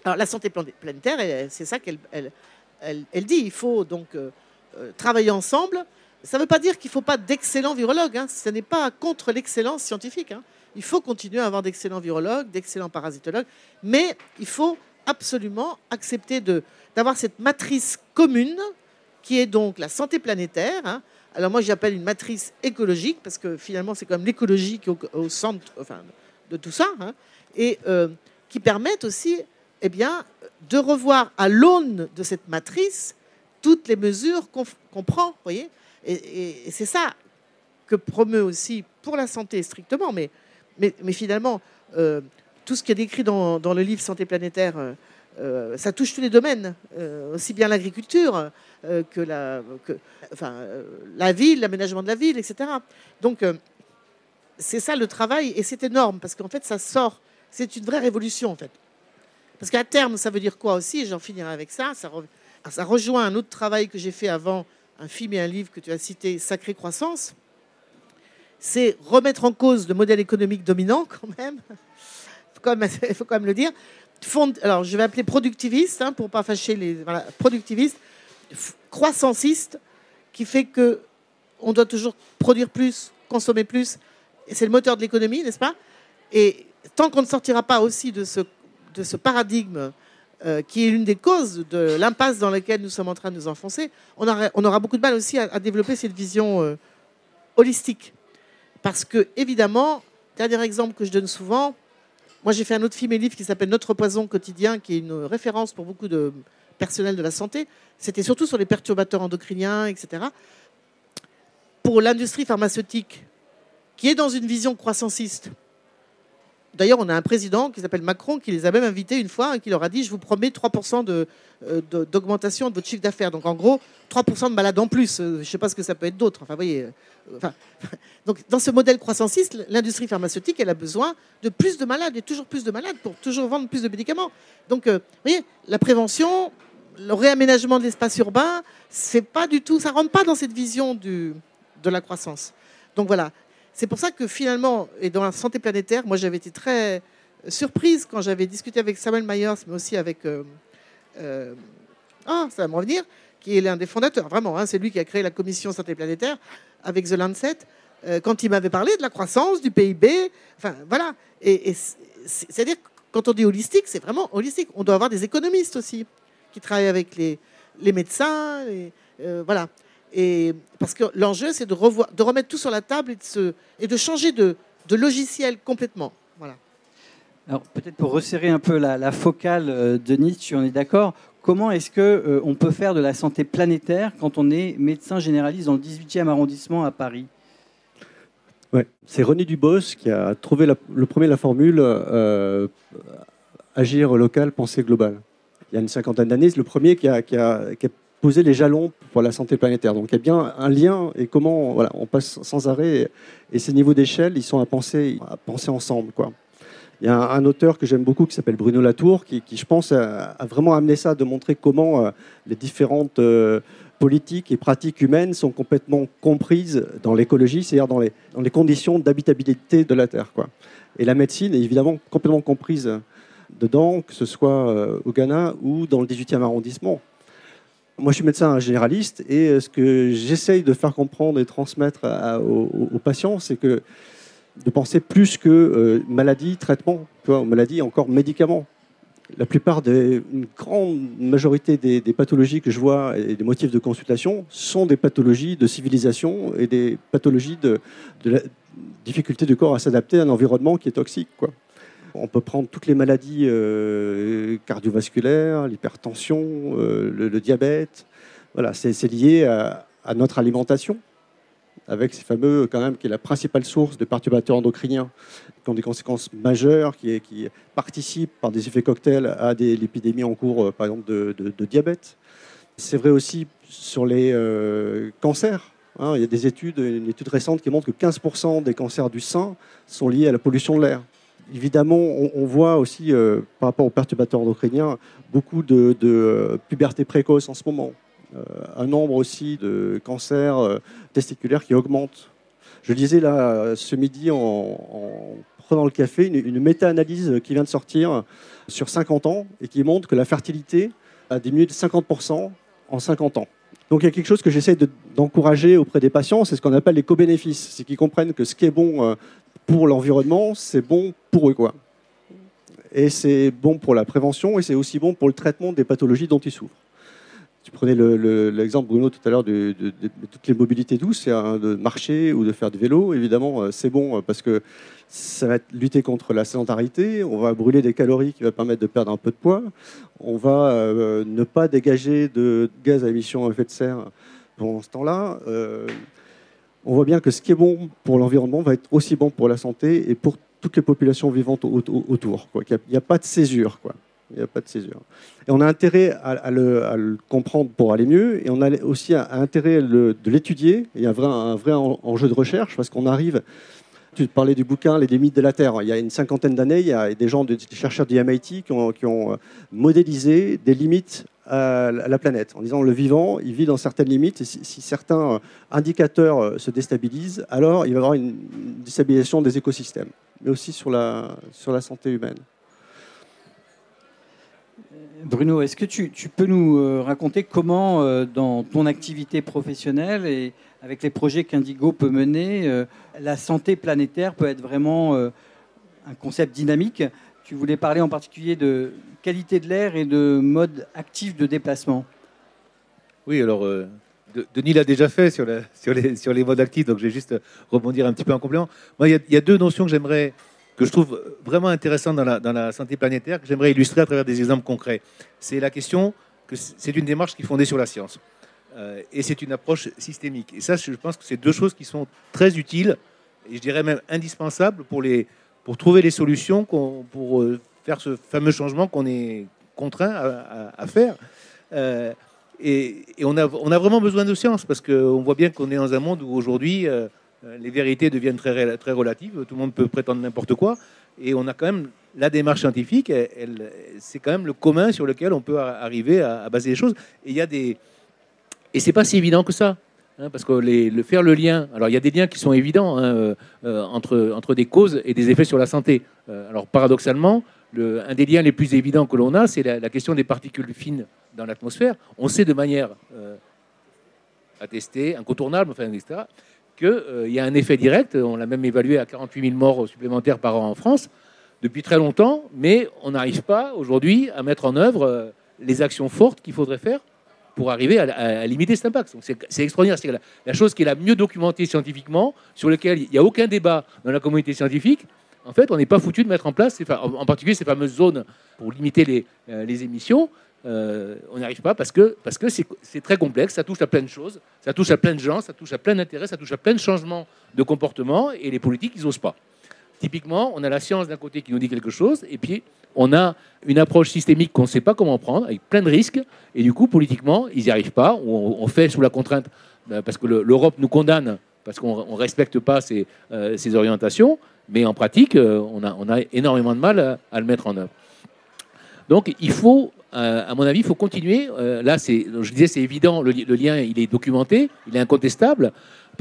Alors, la santé planétaire, c'est ça qu'elle elle, elle, dit. Il faut donc euh, euh, travailler ensemble. Ça ne veut pas dire qu'il ne faut pas d'excellents virologues. Hein. Ce n'est pas contre l'excellence scientifique. Hein. Il faut continuer à avoir d'excellents virologues, d'excellents parasitologues, mais il faut absolument accepter d'avoir cette matrice commune qui est donc la santé planétaire. Hein. Alors moi j'appelle une matrice écologique parce que finalement c'est quand même l'écologie qui est au, centre enfin, de tout ça et euh, qui permettent aussi eh bien, de revoir à l'aune de cette matrice toutes les mesures qu'on prend. Voyez et, c'est ça que promeut aussi pour la santé strictement, mais, mais, finalement, euh, tout ce qui est décrit dans, le livre Santé planétaire, euh, euh, ça touche tous les domaines, aussi bien l'agriculture que, la ville, l'aménagement de la ville, etc. Donc, c'est ça le travail, et c'est énorme, parce qu'en fait, ça sort, c'est une vraie révolution, en fait. Parce qu'à terme, ça veut dire quoi aussi, j'en finirai avec ça, ça, ça rejoint un autre travail que j'ai fait avant, un film et un livre que tu as cité, Sacrée Croissance, c'est remettre en cause le modèle économique dominant quand même. Il faut quand même (laughs) le dire. alors, je vais appeler productiviste, hein, pour ne pas fâcher les... Voilà, productiviste, croissanciste, qui fait que on doit toujours produire plus, consommer plus. Et c'est le moteur de l'économie, n'est-ce pas? Et tant qu'on ne sortira pas aussi de ce, de ce paradigme euh, qui est l'une des causes de l'impasse dans laquelle nous sommes en train de nous enfoncer, on aura, on aura beaucoup de mal aussi à, développer cette vision euh, holistique. Parce que, évidemment, dernier exemple que je donne souvent, moi j'ai fait un autre film et livre qui s'appelle Notre poison quotidien, qui est une référence pour beaucoup de personnel de la santé. C'était surtout sur les perturbateurs endocriniens, etc. Pour l'industrie pharmaceutique, qui est dans une vision croissanciste, D'ailleurs, on a un président qui s'appelle Macron qui les a même invités une fois et qui leur a dit Je vous promets 3% euh, d'augmentation de, votre chiffre d'affaires. Donc, en gros, 3% de malades en plus. Euh, je ne sais pas ce que ça peut être d'autre. Enfin, voyez. Euh, (laughs) donc, dans ce modèle croissanciste, l'industrie pharmaceutique, elle a besoin de plus de malades et toujours plus de malades pour toujours vendre plus de médicaments. Donc, vous voyez, la prévention, le réaménagement de l'espace urbain, c'est pas du tout, ça rentre pas dans cette vision de la croissance. Donc voilà, c'est pour ça que finalement, et dans la santé planétaire, moi j'avais été très surprise quand j'avais discuté avec Samuel Myers, mais aussi avec... Euh, euh, ah, ça va me revenir, qui est l'un des fondateurs, vraiment, hein, c'est lui qui a créé la commission santé planétaire avec The Lancet, euh, quand il m'avait parlé de la croissance, du PIB, enfin voilà. C'est-à-dire quand on dit holistique, c'est vraiment holistique. On doit avoir des économistes aussi qui travaillent avec les, médecins, voilà. Et parce que l'enjeu, c'est de, de remettre tout sur la table et de, se, et de changer de, de logiciel complètement. Voilà. Alors peut-être pour resserrer un peu la, focale, euh, Denis, tu en es d'accord. Comment est-ce que euh, on peut faire de la santé planétaire quand on est médecin généraliste dans le 18e arrondissement à Paris? Ouais. C'est René Dubos qui a trouvé le premier la formule euh, agir local, penser global. Il y a une cinquantaine d'années, c'est le premier qui a, qui a, qui a poser les jalons pour la santé planétaire. Donc il y a bien un lien et comment voilà, on passe sans arrêt et, ces niveaux d'échelle, ils sont à penser, à penser ensemble. Quoi. Il y a un, auteur que j'aime beaucoup qui s'appelle Bruno Latour, qui, je pense a, vraiment amené ça, de montrer comment euh, les différentes euh, politiques et pratiques humaines sont complètement comprises dans l'écologie, c'est-à-dire dans les, dans les conditions d'habitabilité de la Terre. Quoi. Et la médecine est évidemment complètement comprise dedans, que ce soit euh, au Ghana ou dans le 18e arrondissement. Moi, je suis médecin généraliste et euh, ce que j'essaye de faire comprendre et transmettre aux, patients, c'est que de penser plus que euh, maladie, traitement, maladie, encore médicaments. La plupart des, une grande majorité des, pathologies que je vois et des motifs de consultation sont des pathologies de civilisation et des pathologies de, de la difficulté du corps à s'adapter à un environnement qui est toxique. Quoi. On peut prendre toutes les maladies euh, cardiovasculaires, l'hypertension, euh, le, diabète. Voilà, c'est lié à, notre alimentation, avec ces fameux, quand même, qui est la principale source de perturbateurs endocriniens, qui ont des conséquences majeures, qui, participent par des effets cocktails à l'épidémie en cours, euh, par exemple, de, diabète. C'est vrai aussi sur les cancers. Hein. il y a des études, une étude récente qui montre que 15% des cancers du sein sont liés à la pollution de l'air. Évidemment, on, voit aussi, euh, par rapport aux perturbateurs endocriniens, beaucoup de, de puberté précoce en ce moment. un nombre aussi de cancers testiculaires qui augmente. Je disais là, ce midi, en, prenant le café, une, une méta-analyse qui vient de sortir sur 50 ans et qui montre que la fertilité a diminué de 50% en 50 ans. Donc il y a quelque chose que j'essaie d'encourager auprès des patients, c'est ce qu'on appelle les co-bénéfices. C'est qu'ils comprennent que ce qui est bon euh, pour l'environnement, c'est bon pour eux. Quoi. Et c'est bon pour la prévention et c'est aussi bon pour le traitement des pathologies dont ils souffrent. Tu prenais l'exemple, Bruno, tout à l'heure de, toutes les mobilités douces, de marcher ou de faire du vélo. Évidemment, euh, c'est bon euh, parce que ça va lutter contre la sédentarité. On va brûler des calories qui va permettre de perdre un peu de poids. On va euh, ne pas dégager de gaz à émission à effet de serre pendant ce temps-là. On voit bien que ce qui est bon pour l'environnement va être aussi bon pour la santé et pour toutes les populations vivantes autour. Il n'y a, pas de césure. Quoi. Il n'y a pas de césure. Et on a intérêt à, le, comprendre pour aller mieux, et on a aussi intérêt de l'étudier. Il y a un vrai enjeu de recherche, parce qu'on arrive. Tu parlais du bouquin Les limites de la Terre. Il y a une cinquantaine d'années, il y a des gens, des chercheurs du MIT qui ont, euh, modélisé des limites à la planète, en disant le vivant, il vit dans certaines limites, si, si, certains indicateurs euh, se déstabilisent, alors il va y avoir une déstabilisation des écosystèmes, mais aussi sur la, sur la santé humaine. Bruno, est-ce que tu, peux nous euh, raconter comment, euh, dans ton activité professionnelle et avec les projets qu'Indigo peut mener, euh, la santé planétaire peut être vraiment un concept dynamique Tu voulais parler en particulier de qualité de l'air et de mode actif de déplacement. Oui, alors Denis l'a déjà fait sur, les, modes actifs, donc je vais juste rebondir un petit peu en complément. Moi, il y, a deux notions que j'aimerais que je trouve vraiment intéressant dans la, santé planétaire, que j'aimerais illustrer à travers des exemples concrets. C'est la question que c'est une démarche qui est fondée sur la science. Euh, et c'est une approche systémique. Et ça, je pense que c'est deux choses qui sont très utiles, et je dirais même indispensables pour, les, pour trouver les solutions pour euh, faire ce fameux changement qu'on est contraint à, faire. Euh, et, on, a, on, a, vraiment besoin de science, parce qu'on voit bien qu'on est dans un monde où aujourd'hui, les vérités deviennent très, très relatives, tout le monde peut prétendre n'importe quoi, et on a quand même la démarche scientifique, c'est quand même le commun sur lequel on peut arriver à, baser les choses. Et il y a des, et c'est pas si évident que ça. Hein, parce que le faire le lien, alors il y a des liens qui sont évidents hein, euh, euh, entre, des causes et des effets sur la santé. alors paradoxalement, le, un des liens les plus évidents que l'on a, c'est la, question des particules fines dans l'atmosphère. On sait de manière attestée, incontournable, enfin, etc., qu'il euh, y a un effet direct. On l'a même évalué à 48 000 morts supplémentaires par an en France depuis très longtemps, mais on n'arrive pas aujourd'hui à mettre en œuvre euh, les actions fortes qu'il faudrait faire pour arriver à, limiter cet impact. C'est extraordinaire. C'est la, chose qui est la mieux documentée scientifiquement, sur laquelle il n'y a aucun débat dans la communauté scientifique. En fait, on n'est pas foutu de mettre en place, en particulier ces fameuses zones pour limiter les, euh, émissions. Euh, on n'y arrive pas parce que parce que c'est très complexe, ça touche à plein de choses, ça touche à plein de gens, ça touche à plein d'intérêts, ça touche à plein de changements de comportement et les politiques ils n'osent pas. Typiquement, on a la science d'un côté qui nous dit quelque chose et puis on a une approche systémique qu'on ne sait pas comment prendre avec plein de risques et du coup politiquement ils n'y arrivent pas, on, fait sous la contrainte euh, parce que l'Europe nous condamne parce qu'on ne respecte pas ses, euh, orientations, mais en pratique on a, on, a, énormément de mal à le mettre en œuvre. Donc il faut euh, à mon avis, il faut continuer. Euh, là, je disais, c'est évident, le, lien, il est documenté, il est incontestable.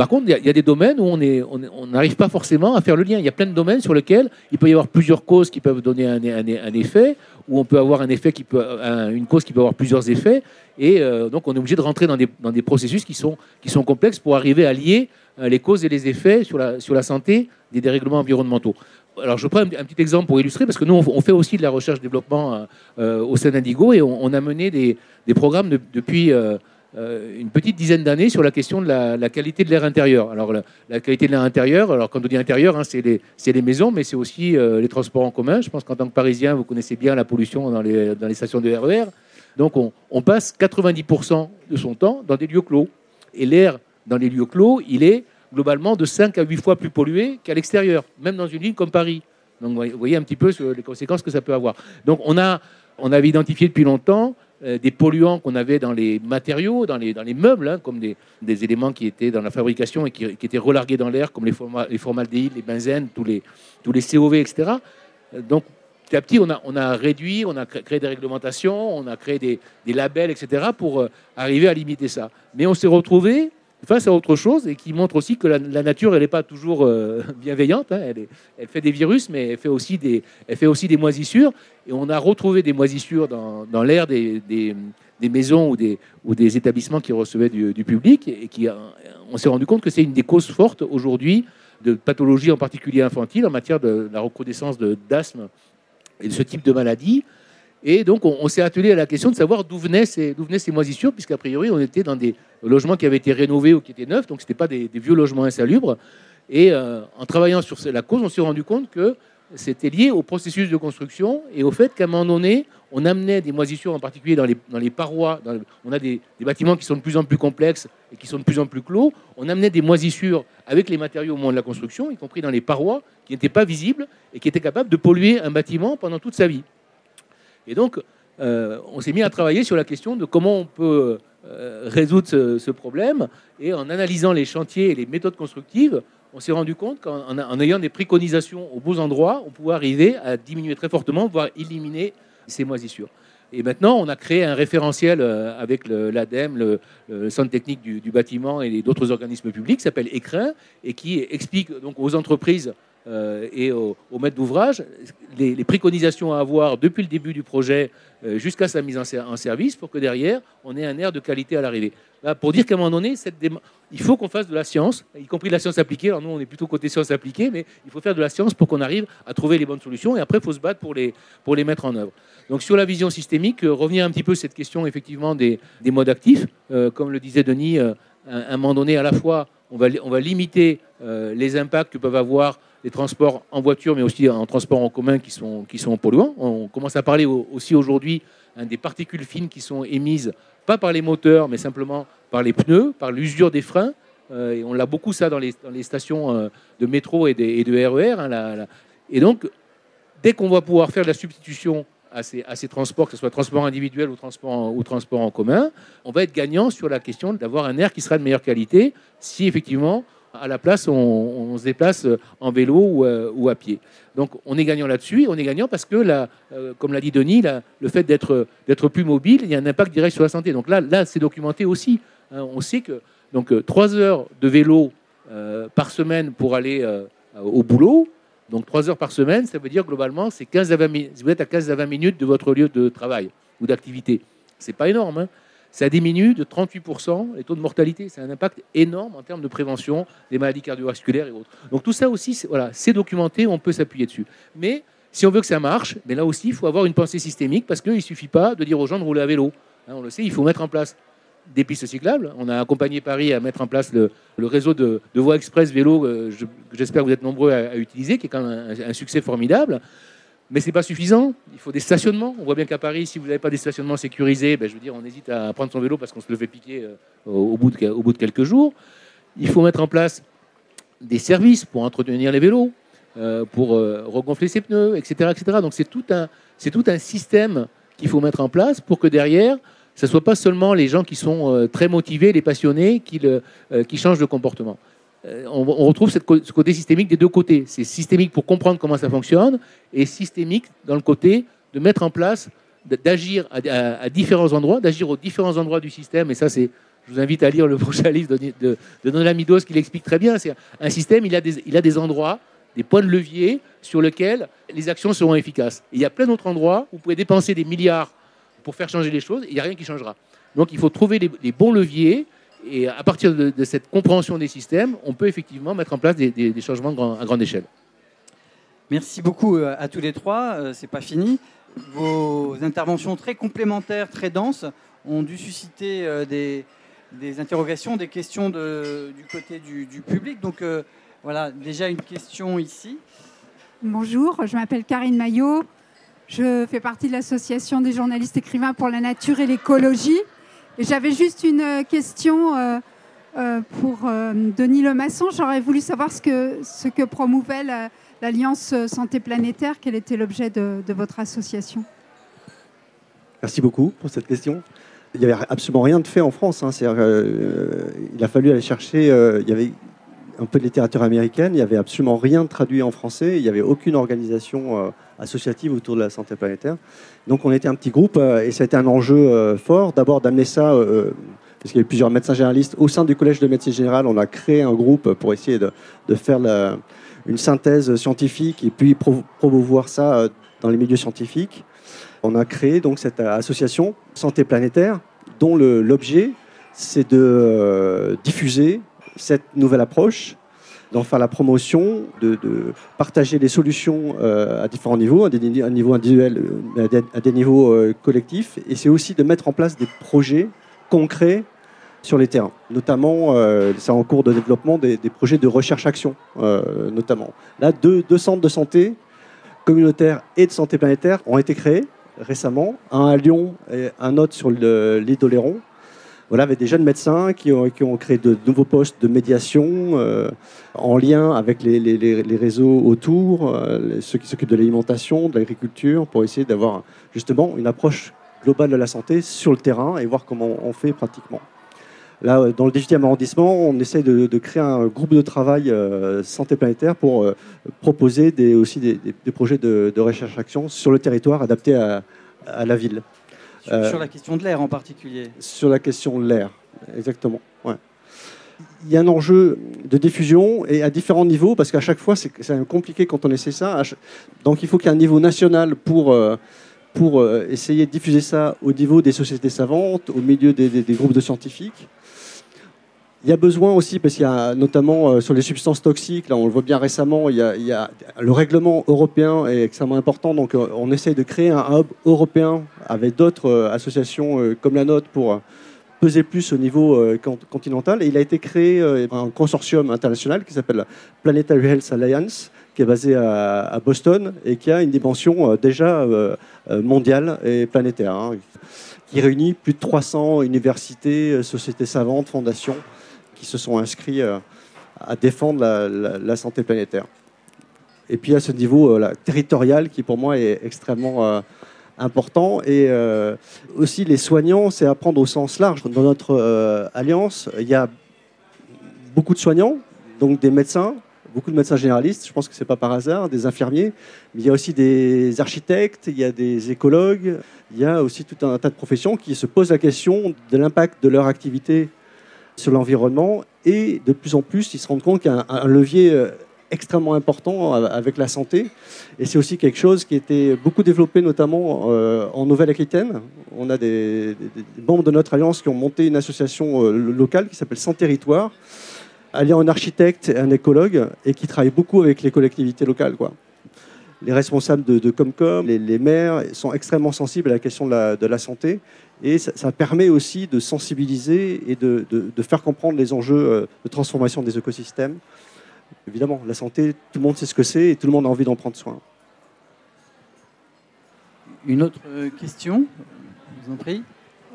Par contre, il y, a des domaines où on n'arrive pas forcément à faire le lien. Il y a plein de domaines sur lesquels il peut y avoir plusieurs causes qui peuvent donner un, effet, ou on peut avoir un effet qui peut, une cause qui peut avoir plusieurs effets. Et euh, donc, on est obligé de rentrer dans des, processus qui sont, complexes pour arriver à lier les causes et les effets sur la, santé des dérèglements environnementaux alors je prends un, petit exemple pour illustrer, parce que nous, on, fait aussi de la recherche-développement euh, euh, au sein d'Indigo, et on, a mené des, programmes depuis euh, une petite dizaine d'années sur la question de la, qualité de l'air intérieur. Alors la, qualité de l'air intérieur, alors quand on dit intérieur, hein, c'est les, maisons, mais c'est aussi les transports en commun. Je pense qu'en tant que Parisien, vous connaissez bien la pollution dans les, stations de RER. Donc on, passe 90% de son temps dans des lieux clos. Et l'air dans les lieux clos, il est globalement de 5 à 8 fois plus pollué qu'à l'extérieur, même dans une ville comme Paris. Donc vous voyez un petit peu les conséquences que ça peut avoir. Donc on, a, on avait identifié depuis longtemps euh, des polluants qu'on avait dans les matériaux, dans les, meubles, hein, comme des, éléments qui étaient dans la fabrication et qui, étaient relargués dans l'air, comme les, les, formaldéhydes, les benzènes, tous les, COV, etc. Donc, petit à petit, on a, réduit, on a créé des réglementations, on a créé des, des labels, etc., pour arriver à limiter ça. Mais on s'est retrouvé face à autre chose et qui montre aussi que la, nature, elle n'est pas toujours (laughs) bienveillante. Hein. Elle, fait des virus, mais elle fait aussi des, moisissures. Et on a retrouvé des moisissures dans, l'air des, maisons ou des, établissements qui recevaient du, public. Et qui, on s'est rendu compte que c'est une des causes fortes aujourd'hui de pathologies, en particulier infantiles, en matière de la recrudescence d'asthme et de ce type de maladie. Et donc, on, s'est attelé à la question de savoir d'où venaient ces, moisissures, puisqu'a priori, on était dans des logements qui avaient été rénovés ou qui étaient neufs, donc ce n'était pas des, vieux logements insalubres. Et euh, en travaillant sur la cause, on s'est rendu compte que c'était lié au processus de construction et au fait qu'à un moment donné, on amenait des moisissures, en particulier dans les parois. on a des, bâtiments qui sont de plus en plus complexes et qui sont de plus en plus clos. On amenait des moisissures avec les matériaux au moment de la construction, y compris dans les parois, qui n'étaient pas visibles et qui étaient capables de polluer un bâtiment pendant toute sa vie. Et donc, euh, on s'est mis à travailler sur la question de comment on peut euh, résoudre ce, problème. Et en analysant les chantiers et les méthodes constructives, on s'est rendu compte qu'en ayant des préconisations aux beaux endroits, on pouvait arriver à diminuer très fortement, voire éliminer ces moisissures. Et maintenant, on a créé un référentiel euh, avec l'ADEME, le, Centre technique du, bâtiment et d'autres organismes publics, qui s'appelle ECRIN, et qui explique donc aux entreprises euh, et aux, maîtres d'ouvrage les, préconisations à avoir depuis le début du projet euh, jusqu'à sa mise en, service pour que derrière, on ait un air de qualité à l'arrivée. pour dire qu'à un moment donné, il faut qu'on fasse de la science, y compris de la science appliquée. Alors nous, on est plutôt côté science appliquée, mais il faut faire de la science pour qu'on arrive à trouver les bonnes solutions et après, il faut se battre pour les, pour les mettre en œuvre. Donc sur la vision systémique, euh, revenir un petit peu cette question effectivement des, modes actifs. comme le disait Denis, à un moment donné, à la fois, on va, on va limiter les impacts que peuvent avoir les transports en voiture, mais aussi en transport en commun qui sont, qui sont polluants. On commence à parler aussi aujourd'hui hein, des particules fines qui sont émises, pas par les moteurs, mais simplement par les pneus, par l'usure des freins. Euh, et on l'a beaucoup ça dans les, dans les stations euh, de métro et de, et de RER. Hein, et donc, dès qu'on va pouvoir faire de la substitution à ces, transports, que ce soit transport individuel ou transport, ou transport en commun, on va être gagnant sur la question d'avoir un air qui sera de meilleure qualité si effectivement à la place, on, se déplace en vélo euh, ou, à pied. Donc on est gagnant là-dessus. On est gagnant parce que, là, euh, comme l'a dit Denis, le fait d'être plus mobile, il y a un impact direct sur la santé. Donc là, là c'est documenté aussi. Hein. on sait que donc, 3 euh, heures de vélo par semaine pour aller au boulot, donc 3 heures par semaine, ça veut dire globalement, c'est 15 à 20 Vous êtes à 15 à 20 minutes de votre lieu de travail ou d'activité. C'est pas énorme. Hein ça diminue de 38% les taux de mortalité. C'est un impact énorme en termes de prévention des maladies cardiovasculaires et autres. Donc tout ça aussi, c'est documenté, on peut s'appuyer dessus. Mais si on veut que ça marche, mais là aussi, il faut avoir une pensée systémique parce qu'il ne suffit pas de dire aux gens de rouler à vélo. Hein, on le sait, il faut mettre en place des pistes cyclables. On a accompagné Paris à mettre en place le, réseau de, voies express vélo, euh, j'espère que vous êtes nombreux à, utiliser, qui est quand même un succès formidable. Mais ce n'est pas suffisant. Il faut des stationnements. On voit bien qu'à Paris, si vous n'avez pas des stationnements sécurisés, ben, je veux dire, on hésite à prendre son vélo parce qu'on se le fait piquer euh, au, bout de, quelques jours. Il faut mettre en place des services pour entretenir les vélos, euh, pour regonfler ses pneus, etc. etc. Donc c'est tout, un, tout un système qu'il faut mettre en place pour que derrière, ce ne soit pas seulement les gens qui sont très motivés, les passionnés, qui, le, qui changent de comportement. Euh, on, retrouve ce côté systémique des deux côtés. C'est systémique pour comprendre comment ça fonctionne et systémique dans le côté de mettre en place, d'agir à, différents endroits, d'agir aux différents endroits du système. Et ça, c'est, je vous invite à lire le (laughs) prochain livre de, de, de Don Lamidos qui l'explique très bien. C'est un système, il a, des, il a des endroits, des points de levier sur lesquels les actions seront efficaces. il y a plein d'autres endroits où vous pouvez dépenser des milliards pour faire changer les choses il n'y a rien qui changera. Donc il faut trouver les bons leviers et à partir de, cette compréhension des systèmes, on peut effectivement mettre en place des, changements à grande échelle. Merci beaucoup euh, à tous les trois. Euh, c'est pas fini. Vos interventions très complémentaires, très denses, ont dû susciter euh, des, interrogations, des questions du côté du, public. Donc voilà, déjà une question ici. Bonjour, je m'appelle Karine Maillot. Je fais partie de l'association des journalistes écrivains pour la nature et l'écologie. J'avais juste une euh, question euh, euh, pour Denis Lemasson. J'aurais voulu savoir ce que, ce que promouvait l'Alliance Santé Planétaire, quel était l'objet de, votre association? Merci beaucoup pour cette question. Il n'y avait absolument rien de fait en France. Hein. il a fallu aller chercher. il y avait un peu de littérature américaine. Il n'y avait absolument rien de traduit en français. Il n'y avait aucune organisation associative autour de la santé planétaire. Donc on était un petit groupe et ça a été un enjeu fort. D'abord d'amener ça parce qu'il y avait plusieurs médecins généralistes. Au sein du Collège de médecine générale, on a créé un groupe pour essayer de, faire une synthèse scientifique et puis promouvoir ça euh, dans les milieux scientifiques. On a créé donc cette association Santé planétaire, dont l'objet, c'est de euh, diffuser cette nouvelle approche, d'en faire la promotion, de, partager les solutions euh, à différents niveaux, à des, niveaux individuels, à des niveaux collectifs. Et c'est aussi de mettre en place des projets concrets sur les terrains. Notamment, euh, c'est en cours de développement des, projets de recherche-action, euh, notamment. Là, deux, centres de santé communautaires et de santé planétaire ont été créés récemment, un à Lyon et un autre sur l'île d'Oléron. Voilà, avec des jeunes médecins qui ont, créé de nouveaux postes de médiation euh, en lien avec les, réseaux autour, ceux qui s'occupent de l'alimentation, de l'agriculture, pour essayer d'avoir justement une approche globale de la santé sur le terrain et voir comment on fait pratiquement. Là, euh, dans le 18e arrondissement, on essaie de, créer un groupe de travail euh, santé planétaire pour euh, proposer aussi des, projets de, recherche-action sur le territoire adaptés à, la ville. Sur, la question de l'air en particulier Sur la question de l'air, exactement. Il y a un enjeu de diffusion et à différents niveaux, parce qu'à chaque fois, c'est compliqué quand on essaie ça. Donc il faut qu'il y ait un niveau national pour pour essayer de diffuser ça au niveau des sociétés savantes, au milieu des groupes de scientifiques. Il y a besoin aussi, parce qu'il y a notamment euh, sur les substances toxiques, là on le voit bien récemment, il y a, le règlement européen est extrêmement important, donc euh, on essaye de créer un hub européen avec d'autres euh, associations comme la nôtre pour peser plus au niveau continental. Il a été créé un consortium international qui s'appelle Planetary Health Alliance, qui est basé à, Boston et qui a une dimension déjà mondiale et planétaire, hein, qui réunit plus de 300 universités, sociétés savantes, fondations qui se sont inscrits euh, à défendre la, santé planétaire. Et puis à ce niveau euh, territorial qui pour moi est extrêmement euh, important. Et aussi les soignants, c'est à prendre au sens large. Dans notre alliance, il y a beaucoup de soignants, donc des médecins, beaucoup de médecins généralistes, je pense que ce n'est pas par hasard, des infirmiers, mais il y a aussi des architectes, il y a des écologues, il y a aussi tout un tas de professions qui se posent la question de l'impact de leur activité sur l'environnement et de plus en plus, ils se rendent compte qu'il y a un, levier euh, extrêmement important avec la santé. Et c'est aussi quelque chose qui été beaucoup développé, notamment euh, en Nouvelle-Aquitaine. On a des, membres de notre alliance qui ont monté une association euh, locale qui s'appelle Sans Territoire, alliant un architecte et un écologue, et qui travaille beaucoup avec les collectivités locales. Quoi. Les responsables de, Comcom, les, maires sont extrêmement sensibles à la question de la, de la santé et ça, permet aussi de sensibiliser et de, faire comprendre les enjeux euh, de transformation des écosystèmes. Évidemment, la santé, tout le monde sait ce que c'est et tout le monde a envie d'en prendre soin. Une autre euh, question? Je vous en prie.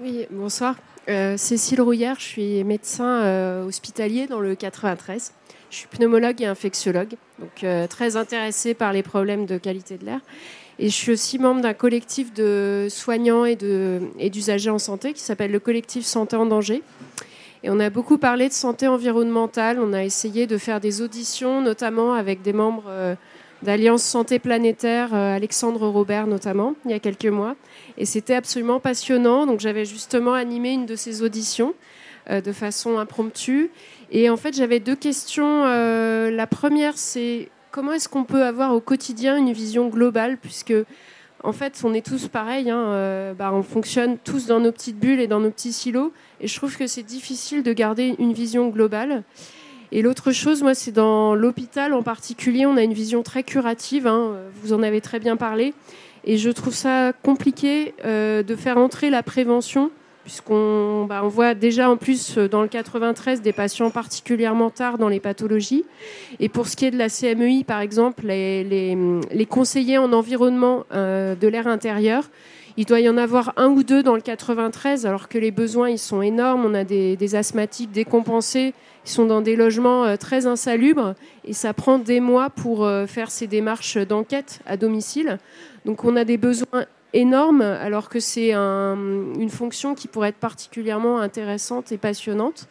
Oui, bonsoir. Euh, Cécile Rouillère, je suis médecin hospitalier dans le 93. Je suis pneumologue et infectiologue, donc très intéressée par les problèmes de qualité de l'air. Et je suis aussi membre d'un collectif de soignants et d'usagers en santé qui s'appelle le collectif Santé en danger. Et on a beaucoup parlé de santé environnementale. On a essayé de faire des auditions, notamment avec des membres euh, d'Alliance Santé Planétaire, euh, Alexandre Robert notamment, il y a quelques mois. Et c'était absolument passionnant. Donc j'avais justement animé une de ces auditions euh, de façon impromptue. Et en fait, j'avais deux questions. la première, c'est comment est-ce qu'on peut avoir au quotidien une vision globale, puisque en fait, on est tous pareils, hein, euh, bah, on fonctionne tous dans nos petites bulles et dans nos petits silos, et je trouve que c'est difficile de garder une vision globale. Et l'autre chose, moi, c'est dans l'hôpital en particulier, on a une vision très curative, hein, vous en avez très bien parlé, et je trouve ça compliqué euh, de faire entrer la prévention puisqu'on bah, voit déjà en plus euh, dans le 93 des patients particulièrement tard dans les pathologies. Et pour ce qui est de la CMEI, par exemple, les, les, conseillers en environnement euh, de l'air intérieur, il doit y en avoir un ou deux dans le 93, alors que les besoins ils sont énormes. On a des, asthmatiques décompensés, ils sont dans des logements euh, très insalubres, et ça prend des mois pour faire ces démarches d'enquête à domicile. Donc on a des besoins énorme, alors que c'est une fonction qui pourrait être particulièrement intéressante et passionnante.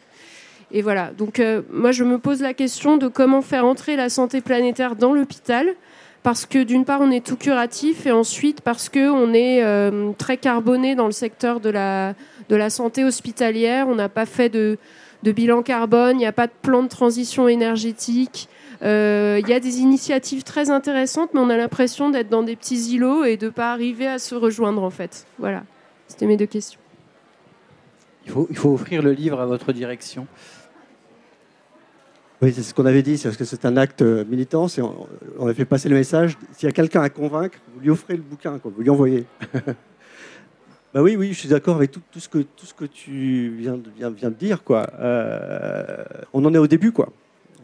Et voilà, donc euh, moi je me pose la question de comment faire entrer la santé planétaire dans l'hôpital, parce que d'une part on est tout curatif et ensuite parce qu'on est euh, très carboné dans le secteur de la, de la santé hospitalière, on n'a pas fait de, de bilan carbone, il n'y a pas de plan de transition énergétique. Euh, Il y a des initiatives très intéressantes, mais on a l'impression d'être dans des petits îlots et de ne pas arriver à se rejoindre en fait. Voilà, c'était mes deux questions. Il faut, il faut offrir le livre à votre direction. Oui, c'est ce qu'on avait dit, c'est parce que c'est un acte euh, militant. On, on a fait passer le message. S'il y a quelqu'un à convaincre, vous lui offrez le bouquin, quoi, vous lui envoyez. (laughs) bah oui, oui, je suis d'accord avec tout, tout ce que, tout ce que tu viens de, viens, viens de dire. Quoi. Euh, on en est au début, quoi.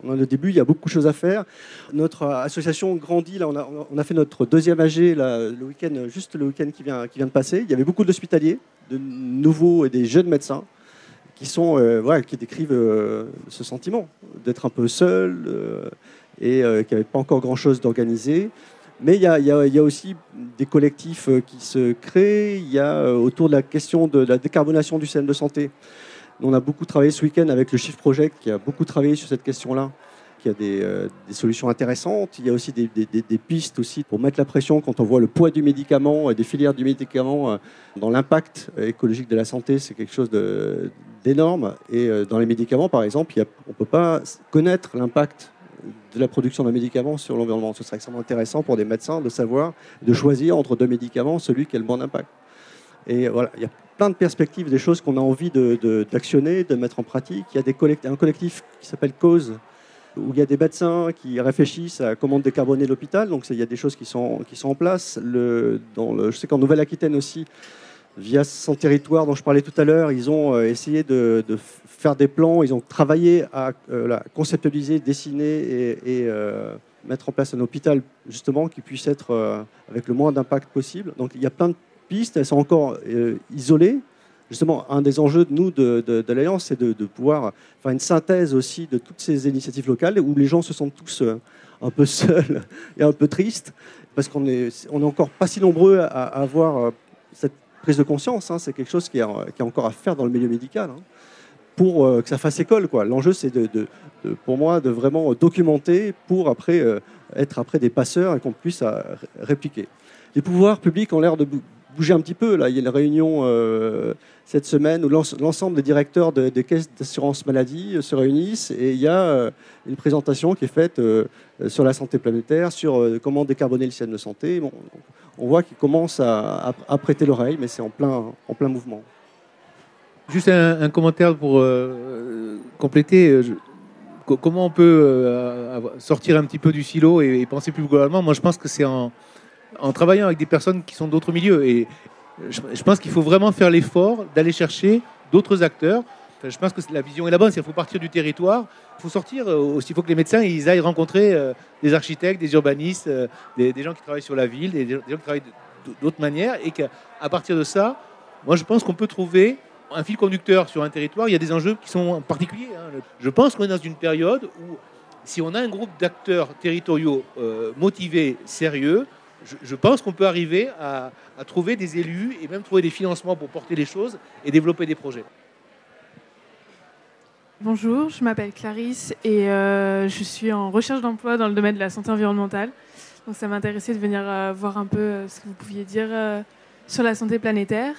On est au début, il y a beaucoup de choses à faire. Notre association grandit. Là, on a, fait notre deuxième AG le week-end, juste le week-end qui vient, qui vient de passer. Il y avait beaucoup d'hospitaliers, de nouveaux et des jeunes médecins qui sont euh, qui décrivent euh, ce sentiment d'être un peu seul euh, et qui n'avaient pas encore grand chose d'organisé. Mais il y, y a- aussi des collectifs qui se créent. Il y a autour de la question de la décarbonation du système de santé. On a beaucoup travaillé ce week-end avec le Shift Project qui a beaucoup travaillé sur cette question-là qui a des, euh, des solutions intéressantes. Il y a aussi des, pistes aussi pour mettre la pression quand on voit le poids du médicament et des filières du médicament euh, dans l'impact écologique de la santé. C'est quelque chose d'énorme. Et euh, dans les médicaments, par exemple, il y a- on ne peut pas connaître l'impact de la production d'un médicament sur l'environnement. Ce serait extrêmement intéressant pour des médecins de savoir, de choisir entre deux médicaments celui qui a le bon impact. Et voilà, il y a plein de perspectives, des choses qu'on a envie de- de- d'actionner, de, mettre en pratique. Il y a un collectif qui s'appelle Cause, où il y a des médecins qui réfléchissent à comment décarboner l'hôpital. Donc il y a des choses qui sont, qui sont en place. Je sais qu'en Nouvelle-Aquitaine aussi, via son territoire dont je parlais tout à l'heure, ils ont euh, essayé de, de faire des plans, ils ont travaillé à euh, conceptualiser, dessiner et, euh, mettre en place un hôpital justement qui puisse être avec le moins d'impact possible. Donc il y a plein de elles sont encore euh, isolées. Justement, un des enjeux de nous de, l'Alliance, c'est de, pouvoir faire une synthèse aussi de toutes ces initiatives locales où les gens se sentent tous euh, un peu (laughs) seuls et un peu tristes parce qu'on est, on est encore pas si nombreux à, avoir euh, cette prise de conscience. hein. c'est quelque chose qui est, qui est encore à faire dans le milieu médical hein, pour que ça fasse école. L'enjeu, c'est de, pour moi de vraiment documenter pour après être après des passeurs et qu'on puisse répliquer. Les pouvoirs publics ont l'air de bouger un petit peu. Là, il y a une réunion euh, cette semaine où l'ens- l'ensemble des directeurs de- des caisses d'assurance maladie euh, se réunissent et il y a euh, une présentation qui est faite sur la santé planétaire, sur comment décarboner le système de santé. Bon, on voit qu'ils commencent à, prêter l'oreille, mais c'est en plein, en plein mouvement. Juste un, commentaire pour compléter. comment on peut sortir un petit peu du silo et penser plus globalement? Moi, je pense que c'est en, en travaillant avec des personnes qui sont d'autres milieux. Et je, pense qu'il faut vraiment faire l'effort d'aller chercher d'autres acteurs. Je pense que la vision est la bonne. Il faut partir du territoire. Il faut sortir euh, aussi. Il faut que les médecins aillent rencontrer euh, des architectes, des urbanistes, euh, des, gens qui travaillent sur la ville, des, gens qui travaillent d'autres manières. Et qu'à partir de ça, moi, je pense qu'on peut trouver un fil conducteur sur un territoire, il y a des enjeux qui sont particuliers. hein. Je pense qu'on est dans une période où, si on a un groupe d'acteurs territoriaux motivés, sérieux, je, pense qu'on peut arriver à, trouver des élus et même trouver des financements pour porter les choses et développer des projets. Bonjour, je m'appelle Clarisse et euh, je suis en recherche d'emploi dans le domaine de la santé environnementale. Donc ça m'intéressait de venir euh, voir un peu euh, ce que vous pouviez dire sur la santé planétaire.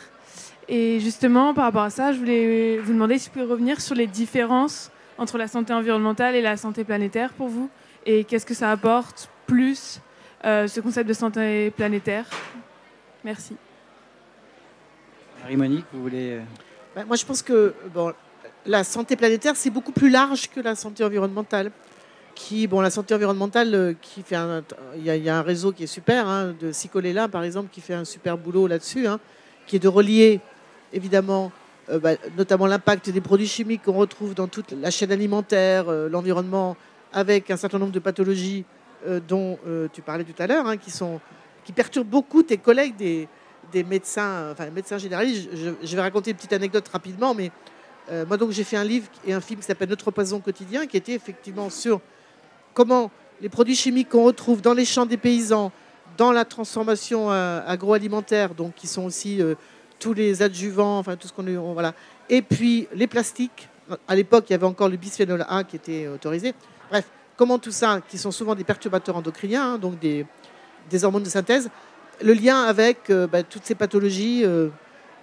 Et justement, par rapport à ça, je voulais vous demander si vous pouvez revenir sur les différences entre la santé environnementale et la santé planétaire pour vous et qu'est-ce que ça apporte plus euh, ce concept de santé planétaire. Merci. Marie-Monique, vous voulez. euh, Ben, moi, je pense que bon, la santé planétaire, c'est beaucoup plus large que la santé environnementale. Qui, bon, la santé environnementale, euh, qui fait un, il y, a- il y a un réseau qui est super, hein, de Sicolela, par exemple, qui fait un super boulot là-dessus, hein, qui est de relier, évidemment, euh, bah, notamment l'impact des produits chimiques qu'on retrouve dans toute la chaîne alimentaire, euh, l'environnement, avec un certain nombre de pathologies euh, dont euh, tu parlais tout à l'heure, hein, qui, sont, qui perturbent beaucoup tes collègues des, des médecins, enfin les médecins généralistes. Je, vais raconter une petite anecdote rapidement, mais euh, moi donc j'ai fait un livre et un film qui s'appelle Notre poison quotidien, qui était effectivement sur comment les produits chimiques qu'on retrouve dans les champs des paysans, dans la transformation euh, agroalimentaire, donc qui sont aussi euh, tous les adjuvants, enfin tout ce qu'on on- voilà, et puis les plastiques, À l'époque, il y avait encore le bisphénol A qui était autorisé. Bref, comment tout ça, qui sont souvent des perturbateurs endocriniens, hein, donc des, hormones de synthèse, le lien avec euh, bah, toutes ces pathologies euh,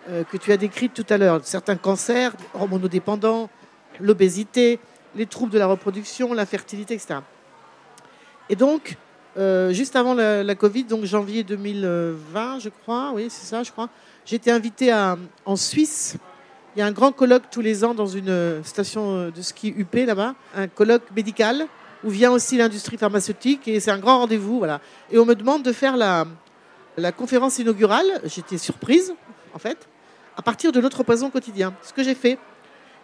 euh, que tu as décrites tout à l'heure, certains cancers hormonodépendants, l'obésité, les troubles de la reproduction, la fertilité, etc. Et donc, juste avant la, Covid, donc janvier 2020, je crois, oui, c'est ça, je crois, été invitée en Suisse. Il y a un grand colloque tous les ans dans une station de ski UP là-bas, un colloque médical où vient aussi l'industrie pharmaceutique et c'est un grand rendez-vous. Voilà. Et on me demande de faire la, conférence inaugurale. J'étais surprise, en fait, à partir de notre poison quotidien. Ce que j'ai fait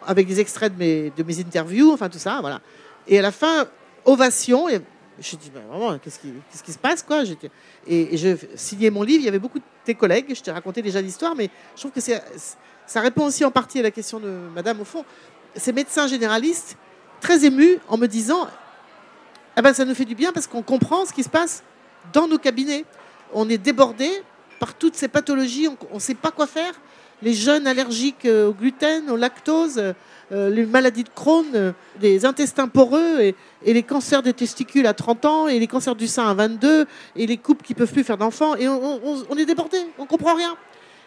avec des extraits de mes, interviews, enfin tout ça, voilà. Et à la fin, ovation. Et je dis, vraiment, qu'est-ce qui, qu'est-ce qui se passe, quoi? Et, et, je signais mon livre. Il y avait beaucoup de tes collègues. Je t'ai raconté déjà l'histoire, mais je trouve que ça répond aussi en partie à la question de Madame, au fond. Ces médecins généralistes, très émus, en me disant, eh ben, ça nous fait du bien parce qu'on comprend ce qui se passe dans nos cabinets. On est débordé par toutes ces pathologies, on ne sait pas quoi faire. Les jeunes allergiques euh, au gluten, au lactose, euh, les maladies de Crohn, euh, les intestins poreux et, les cancers des testicules à 30 ans et les cancers du sein à 22 et les couples qui peuvent plus faire d'enfants. Et on, est débordé, on comprend rien.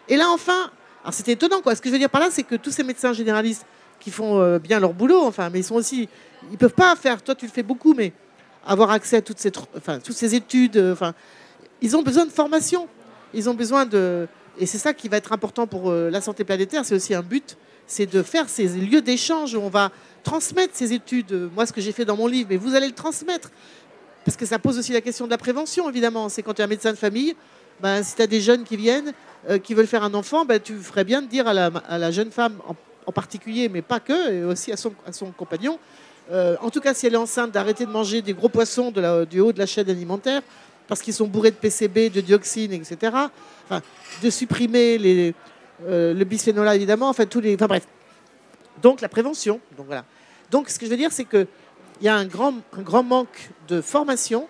Et là, enfin, c'était étonnant quoi. Ce que je veux dire par là, c'est que tous ces médecins généralistes qui font bien leur boulot, enfin, mais ils sont aussi, ils peuvent pas faire. Toi, tu le fais beaucoup, mais avoir accès à toutes ces, études. Euh, enfin, ils ont besoin de formation. Ils ont besoin de. Et c'est ça qui va être important pour euh, la santé planétaire. C'est aussi un but c'est de faire ces lieux d'échange où on va transmettre ces études. Moi, ce que j'ai fait dans mon livre, mais vous allez le transmettre. Parce que ça pose aussi la question de la prévention, évidemment. C'est quand tu es un médecin de famille, ben, si tu as des jeunes qui viennent, euh, qui veulent faire un enfant, ben, tu ferais bien de dire à la, jeune femme en, particulier, mais pas que, et aussi à son compagnon, euh, en tout cas, si elle est enceinte, d'arrêter de manger des gros poissons du haut de la chaîne alimentaire, parce qu'ils sont bourrés de PCB, de dioxine, etc. Enfin, de supprimer euh, le bisphénol A, évidemment. Enfin, tous les. Enfin, bref. Donc, la prévention. Donc, voilà. Donc, ce que je veux dire, c'est qu'il y a un grand, un grand manque de formation.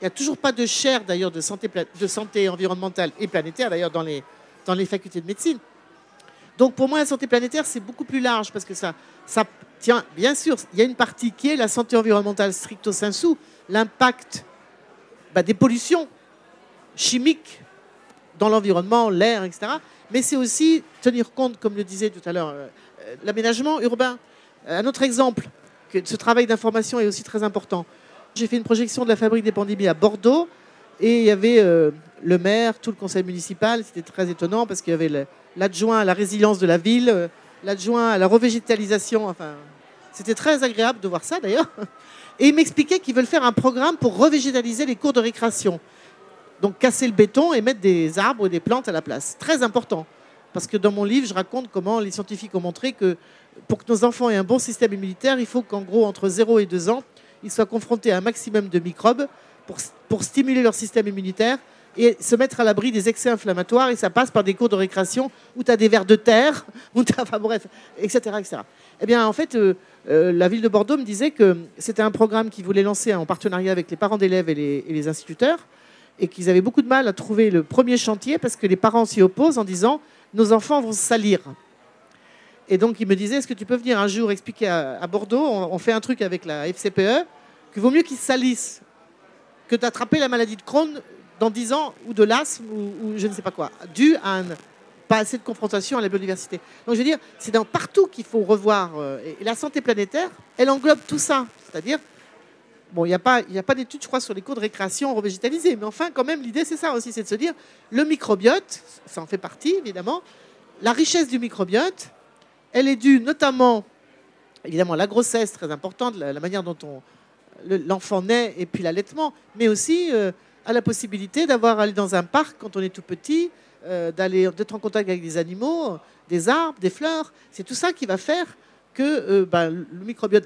Il n'y a toujours pas de chaire, d'ailleurs, de santé, de santé environnementale et planétaire, d'ailleurs, dans les, dans les facultés de médecine. Donc, pour moi, la santé planétaire, c'est beaucoup plus large parce que ça, ça, Tiens, bien sûr, il y a une partie qui est la santé environnementale stricto sensu, l'impact bah, des pollutions chimiques dans l'environnement, l'air, etc. Mais c'est aussi tenir compte, comme le disait tout à l'heure, euh, euh, l'aménagement urbain. Euh, un autre exemple, que ce travail d'information est aussi très important. J'ai fait une projection de la fabrique des pandémies à Bordeaux et il y avait le maire, tout le conseil municipal. C'était très étonnant parce qu'il y avait l'adjoint à la résilience de la ville, l'adjoint à la revégétalisation. Enfin, c'était très agréable de voir ça d'ailleurs. (laughs) Et il m'expliquait qu'ils veulent faire un programme pour revégétaliser les cours de récréation. Donc casser le béton et mettre des arbres et des plantes à la place. Très important. Parce que dans mon livre, je raconte comment les scientifiques ont montré que pour que nos enfants aient un bon système immunitaire, il faut qu'en gros, entre 0 et 2 ans, ils soient confrontés à un maximum de microbes pour, pour stimuler leur système immunitaire et se mettre à l'abri des excès inflammatoires. Et ça passe par des cours de récréation où tu as des vers de terre, (laughs) où tu enfin bref, etc. etc. Eh bien, en fait, euh, euh, la ville de Bordeaux me disait que c'était un programme qu'ils voulaient lancer en partenariat avec les parents d'élèves et les, instituteurs, et qu'ils avaient beaucoup de mal à trouver le premier chantier parce que les parents s'y opposent en disant nos enfants vont se salir. Et donc, ils me disaient est-ce que tu peux venir un jour expliquer à, Bordeaux on, fait un truc avec la FCPE qu'il vaut mieux qu'ils se salissent que d'attraper la maladie de Crohn dans 10 ans, ou de l'asthme, ou, je ne sais pas quoi, dû à un, pas assez de confrontation à la biodiversité. Donc je veux dire, c'est dans partout qu'il faut revoir. Euh, et, la santé planétaire, elle englobe tout ça. C'est-à-dire, bon, il n'y a pas, a pas d'études, je crois, sur les cours de récréation revégétalisés, mais enfin, quand même, l'idée, c'est ça aussi, c'est de se dire, le microbiote, ça en fait partie, évidemment, la richesse du microbiote, elle est due notamment, évidemment, à la grossesse, très importante, la, manière dont on, l'enfant naît, et puis l'allaitement, mais aussi... Euh, à la possibilité d'avoir aller dans un parc quand on est tout petit, euh, d'aller d'être en contact avec des animaux, des arbres, des fleurs. C'est tout ça qui va faire que euh, ben, le microbiote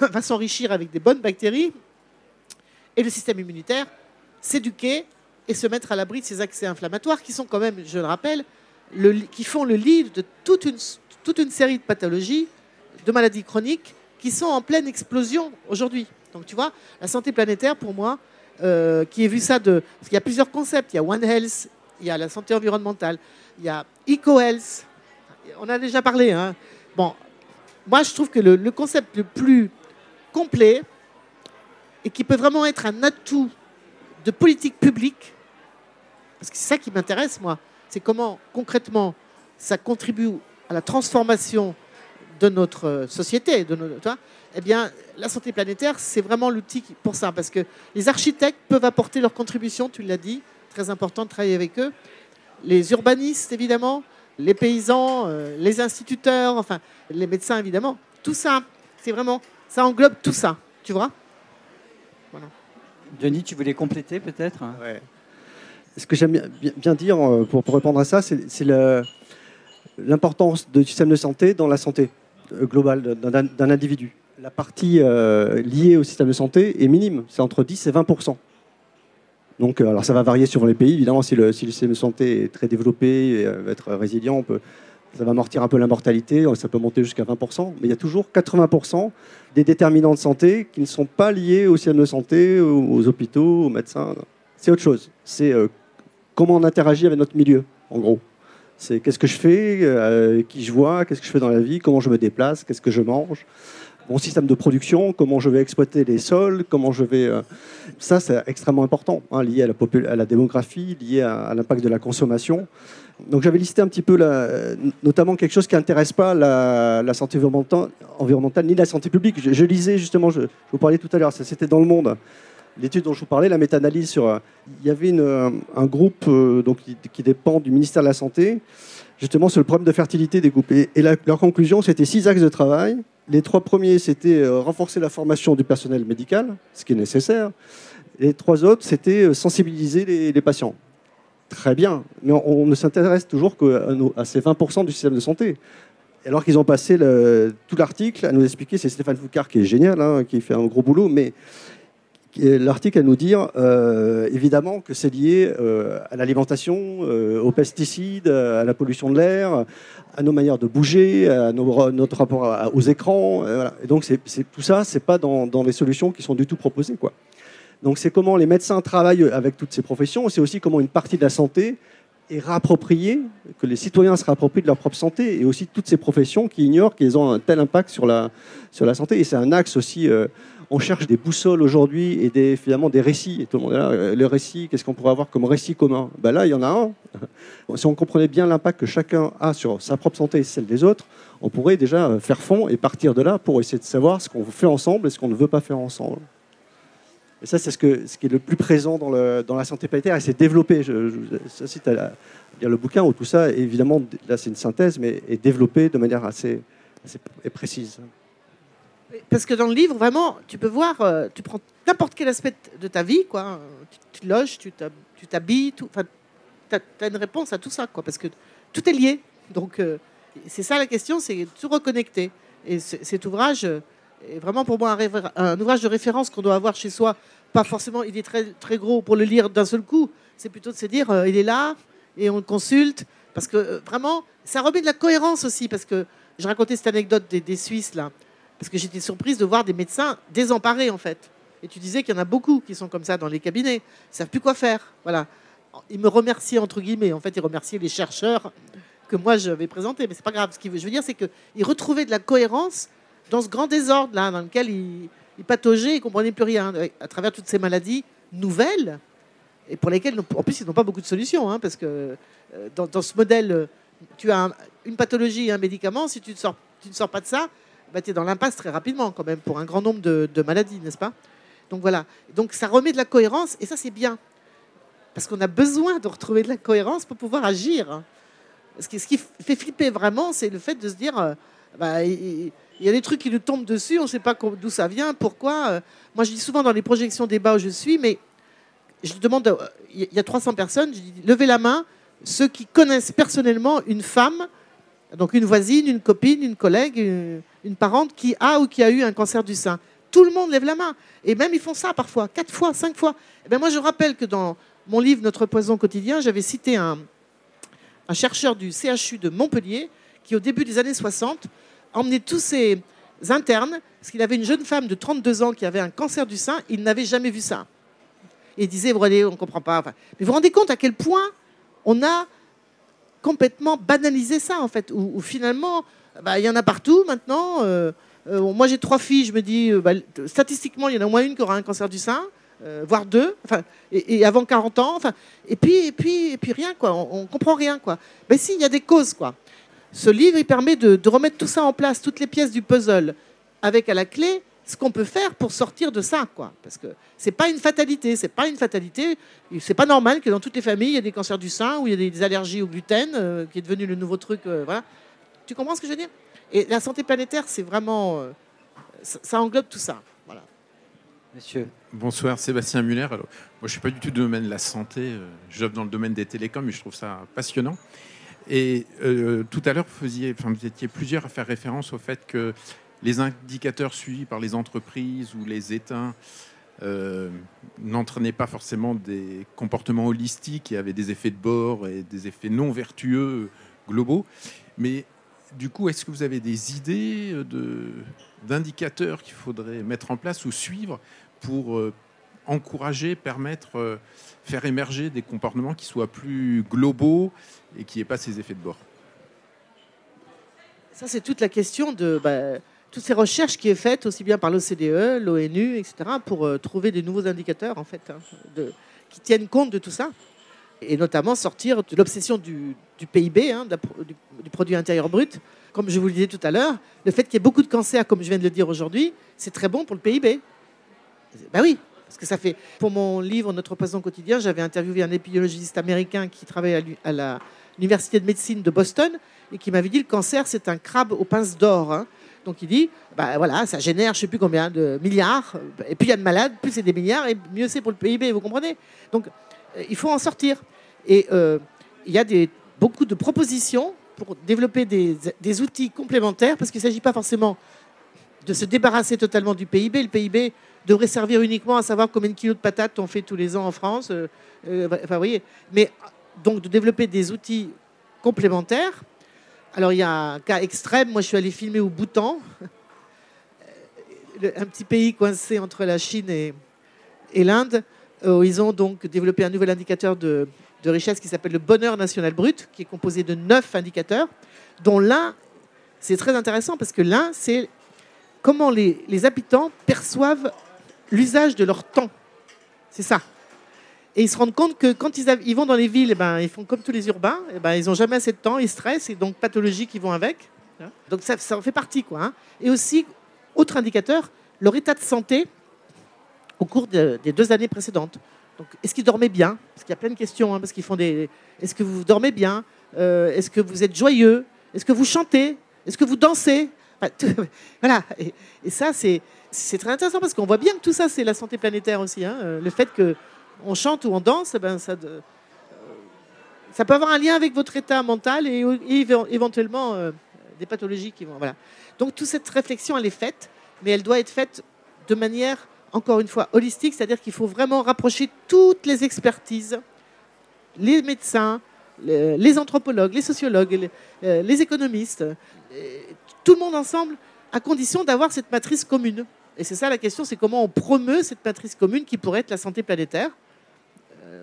va, (coughs) s'enrichir avec des bonnes bactéries et le système immunitaire s'éduquer et se mettre à l'abri de ces accès inflammatoires qui sont quand même, je le rappelle, le, qui font le lit de toute une, toute une série de pathologies, de maladies chroniques qui sont en pleine explosion aujourd'hui. Donc tu vois, la santé planétaire, pour moi, euh, qui ait vu ça de... Parce qu'il y a plusieurs concepts. Il y a One Health, il y a la santé environnementale, il y a Eco Health. On a déjà parlé. Hein. Bon, moi, je trouve que le concept le plus complet et qui peut vraiment être un atout de politique publique, parce que c'est ça qui m'intéresse, moi, c'est comment concrètement ça contribue à la transformation de notre euh, société, de notre, tu vois, eh bien, la santé planétaire, c'est vraiment l'outil pour ça, parce que les architectes peuvent apporter leur contribution, tu l'as dit, très important de travailler avec eux, les urbanistes, évidemment, les paysans, euh, les instituteurs, enfin, les médecins, évidemment, tout ça, c'est vraiment, ça englobe tout ça, tu vois. Denis, tu voulais compléter peut-être? Ce que j'aime bien, dire euh, pour, pour répondre à ça, c'est le- l'importance du système de santé dans la santé globale d'un- individu. La partie euh, liée au système de santé est minime, c'est entre 10 et 20% Donc, euh, alors ça va varier suivant les pays. Évidemment, si le, système de santé est très développé et euh, va être résilient, ça va amortir un peu la mortalité, ça peut monter jusqu'à 20% Mais il y a toujours 80% des déterminants de santé qui ne sont pas liés au système de santé, aux, aux hôpitaux, aux médecins. C'est autre chose. C'est euh, comment on interagit avec notre milieu, en gros. C'est qu'est-ce que je fais, euh, qui je vois, qu'est-ce que je fais dans la vie, comment je me déplace, qu'est-ce que je mange, mon système de production, comment je vais exploiter les sols, comment je vais. euh, Ça, c'est extrêmement important, hein, lié à la, à la démographie, lié à, l'impact de la consommation. Donc j'avais listé un petit peu, notamment quelque chose qui n'intéresse pas la, santé environnementale, ni la santé publique. Je, lisais justement, je, je vous parlais tout à l'heure, c'était dans le monde. L'étude dont je vous parlais, la méta-analyse sur. euh, Il y avait une, euh, un groupe euh, donc, qui, dépend du ministère de la Santé, justement sur le problème de fertilité des groupes. Et, leur conclusion, c'était six axes de travail. Les trois premiers, c'était renforcer la formation du personnel médical, ce qui est nécessaire. Les trois autres, c'était sensibiliser les, patients. Très bien, mais on, ne s'intéresse toujours qu'à ces 20% du système de santé. Alors qu'ils ont passé tout l'article à nous expliquer, c'est Stéphane Foucard qui est génial, hein, qui fait un gros boulot, mais l'article à nous dire euh, évidemment que c'est lié euh, à l'alimentation, euh, aux pesticides, à la pollution de l'air, à nos manières de bouger, à notre rapport aux écrans. Et donc c'est, tout ça, c'est pas dans, les solutions qui sont du tout proposées. Donc c'est comment les médecins travaillent avec toutes ces professions, c'est aussi comment une partie de la santé est réappropriée, que les citoyens se réapproprient de leur propre santé, et aussi toutes ces professions qui ignorent qu'ils ont un tel impact sur la, santé. Et c'est un axe aussi, on cherche des boussoles aujourd'hui et des, finalement des récits. Et tout le monde là, euh, récit, qu'est-ce qu'on pourrait avoir comme récit commun? Ben Là, il y en a un. (laughs) si on comprenait bien l'impact que chacun a sur sa propre santé et celle des autres, on pourrait déjà euh, faire fond et partir de là pour essayer de savoir ce qu'on fait ensemble et ce qu'on ne veut pas faire ensemble. Et ça, c'est ce, qui est le plus présent dans, la santé planétaire et c'est développé. Je, je lire le bouquin où tout ça, évidemment, là c'est une synthèse, mais est développé de manière assez précise. Parce que dans le livre, vraiment, tu peux voir, euh, tu prends n'importe quel aspect de ta vie, quoi. Tu, tu loges, tu t'hab- tu t'habilles, tu as, une réponse à tout ça, quoi. Parce que tout est lié. Donc, euh, c'est ça la question, c'est tout reconnecter. Et cet ouvrage est vraiment pour moi un, ouvrage de référence qu'on doit avoir chez soi. Pas forcément, il est très, très gros pour le lire d'un seul coup. C'est plutôt de se dire, euh, il est là et on le consulte. Parce que vraiment, ça remet de la cohérence aussi. Parce que je racontais cette anecdote des, des Suisses, là. Parce que j'étais surprise de voir des médecins désemparés, en fait. Et tu disais qu'il y en a beaucoup qui sont comme ça dans les cabinets. Ils ne savent plus quoi faire. Voilà. Ils me remerciaient, entre guillemets. En fait, ils remerciaient les chercheurs que moi, j'avais présentés. Mais c'est pas grave. Ce que je veux dire, c'est qu'ils retrouvaient de la cohérence dans ce grand désordre-là, dans lequel ils, ils pataugeaient et ne comprenaient plus rien. À travers toutes ces maladies nouvelles, et pour lesquelles, en plus, ils n'ont pas beaucoup de solutions. hein, parce que euh, dans, ce modèle, tu as un- une pathologie et un médicament. Si tu ne sors pas de ça, bah, tu es dans l'impasse très rapidement, quand même, pour un grand nombre de, maladies, n'est-ce pas? Donc voilà. Donc ça remet de la cohérence, et ça, c'est bien. Parce qu'on a besoin de retrouver de la cohérence pour pouvoir agir. Ce qui, fait flipper vraiment, c'est le fait de se dire euh, bah, il y a des trucs qui nous tombent dessus, on ne sait pas d'où ça vient, pourquoi. euh. Moi, je dis souvent dans les projections débat où je suis, mais je demande, euh, il y a 300 personnes, je dis levez la main, ceux qui connaissent personnellement une femme, donc une voisine, une copine, une collègue, une, parente qui a ou qui a eu un cancer du sein. Tout le monde lève la main. Et même ils font ça parfois, quatre fois, cinq fois. Eh ben moi, je rappelle que dans mon livre Notre poison quotidien, j'avais cité un, chercheur du CHU de Montpellier qui, au début des années 60, emmenait tous ses internes, parce qu'il avait une jeune femme de 32 ans qui avait un cancer du sein, il n'avait jamais vu ça. Il disait, vous voyez, on ne comprend pas. Mais vous vous rendez compte à quel point on a complètement banalisé ça, en fait, où, finalement, bah, il y en a partout maintenant. Euh, euh, moi, j'ai trois filles, je me dis, bah, statistiquement, il y en a au moins une qui aura un cancer du sein. voire deux, et, avant 40 ans, et puis, et puis, et puis rien, quoi. On, ne comprend rien, quoi. Mais si, il y a des causes, quoi. Ce livre, il permet de, remettre tout ça en place, toutes les pièces du puzzle, avec à la clé ce qu'on peut faire pour sortir de ça, quoi. Parce que c'est pas une fatalité, c'est pas une fatalité. C'est pas normal que dans toutes les familles il y ait des cancers du sein ou il y ait des allergies au gluten, euh, qui est devenu le nouveau truc. Euh, voilà. Tu comprends ce que je veux dire? Et la santé planétaire, c'est vraiment, euh, ça, englobe tout ça. Voilà. Monsieur. Bonsoir, Sébastien Muller. Alors, moi, je suis pas du tout du domaine de la santé. J'œuvre dans le domaine des télécoms, mais je trouve ça passionnant. Et tout à l'heure, vous, enfin, vous étiez plusieurs à faire référence au fait que les indicateurs suivis par les entreprises ou les États euh, n'entraînaient pas forcément des comportements holistiques et avaient des effets de bord et des effets non vertueux globaux. Mais du coup, est-ce que vous avez des idées d'indicateurs qu'il faudrait mettre en place ou suivre pour euh, encourager, permettre, euh, faire émerger des comportements qui soient plus globaux et qui n'aient pas ces effets de bord? Ça, c'est toute la question de... Bah, toutes ces recherches qui est faites aussi bien par l'OCDE, l'ONU, etc., pour euh, trouver des nouveaux indicateurs en fait, hein, qui tiennent compte de tout ça, et notamment sortir de l'obsession du, PIB, hein, du, produit intérieur brut. Comme je vous le disais tout à l'heure, le fait qu'il y ait beaucoup de cancers, comme je viens de le dire aujourd'hui, c'est très bon pour le PIB. Ben oui, parce que ça fait. Pour mon livre Notre poison quotidien, j'avais interviewé un épidémiologiste américain qui travaille à l'université de médecine de Boston et qui m'avait dit le cancer, c'est un crabe aux pinces d'or. Hein. Donc il dit, bah voilà, ça génère je ne sais plus combien de milliards, et plus il y a de malades, plus c'est des milliards, et mieux c'est pour le PIB, vous comprenez? Donc euh, il faut en sortir. Et euh, il y a beaucoup de propositions pour développer des, des outils complémentaires, parce qu'il ne s'agit pas forcément de se débarrasser totalement du PIB. Le PIB devrait servir uniquement à savoir combien de kilos de patates on fait tous les ans en France. Euh, enfin, vous voyez. Mais donc de développer des outils complémentaires alors il y a un cas extrême, moi je suis allé filmer au Bhoutan, un petit pays coincé entre la Chine et, l'Inde. Où ils ont donc développé un nouvel indicateur de, richesse qui s'appelle le bonheur national brut, qui est composé de neuf indicateurs, dont l'un, c'est très intéressant parce que l'un, c'est comment les, les habitants perçoivent l'usage de leur temps. C'est ça. Et ils se rendent compte que quand ils, vont dans les villes, eh ben, ils font comme tous les urbains, eh ben, ils n'ont jamais assez de temps, ils stressent, et donc pathologies qui vont avec. Donc ça, ça en fait partie. Quoi, hein. Et aussi, autre indicateur, leur état de santé au cours des deux années précédentes. Donc, est-ce qu'ils dormaient bien? Parce qu'il y a plein de questions, hein, parce qu'ils font des... Est-ce que vous dormez bien? Euh, Est-ce que vous êtes joyeux? Est-ce que vous chantez? Est-ce que vous dansez? (laughs) Voilà. Et, ça, c'est, très intéressant, parce qu'on voit bien que tout ça, c'est la santé planétaire aussi. Hein. Euh, le fait que on chante ou on danse, eh ben ça, euh, ça peut avoir un lien avec votre état mental et, éventuellement euh, des pathologies qui vont. Donc toute cette réflexion, elle est faite, mais elle doit être faite de manière, encore une fois, holistique, c'est-à-dire qu'il faut vraiment rapprocher toutes les expertises, les médecins, les, anthropologues, les sociologues, les, euh, les économistes, tout le monde ensemble, à condition d'avoir cette matrice commune. Et c'est ça la question, c'est comment on promeut cette matrice commune qui pourrait être la santé planétaire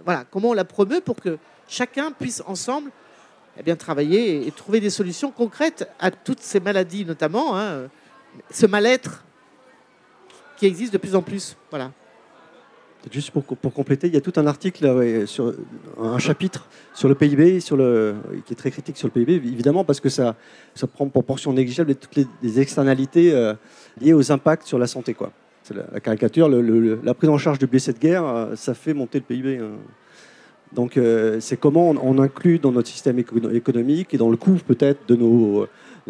voilà, comment on la promeut pour que chacun puisse ensemble eh bien, travailler et trouver des solutions concrètes à toutes ces maladies, notamment hein, ce mal-être qui existe de plus en plus. Voilà. Juste pour, pour, compléter, il y a tout un article, sur, un chapitre sur le PIB, sur le, qui est très critique sur le PIB, évidemment, parce que ça, ça prend proportion négligeable toutes les, externalités euh, liées aux impacts sur la santé. Quoi la, caricature, la prise en charge du blessé de guerre, euh, ça fait monter le PIB. Hein. Donc euh, c'est comment on, inclut dans notre système économique et dans le coût peut-être de nos,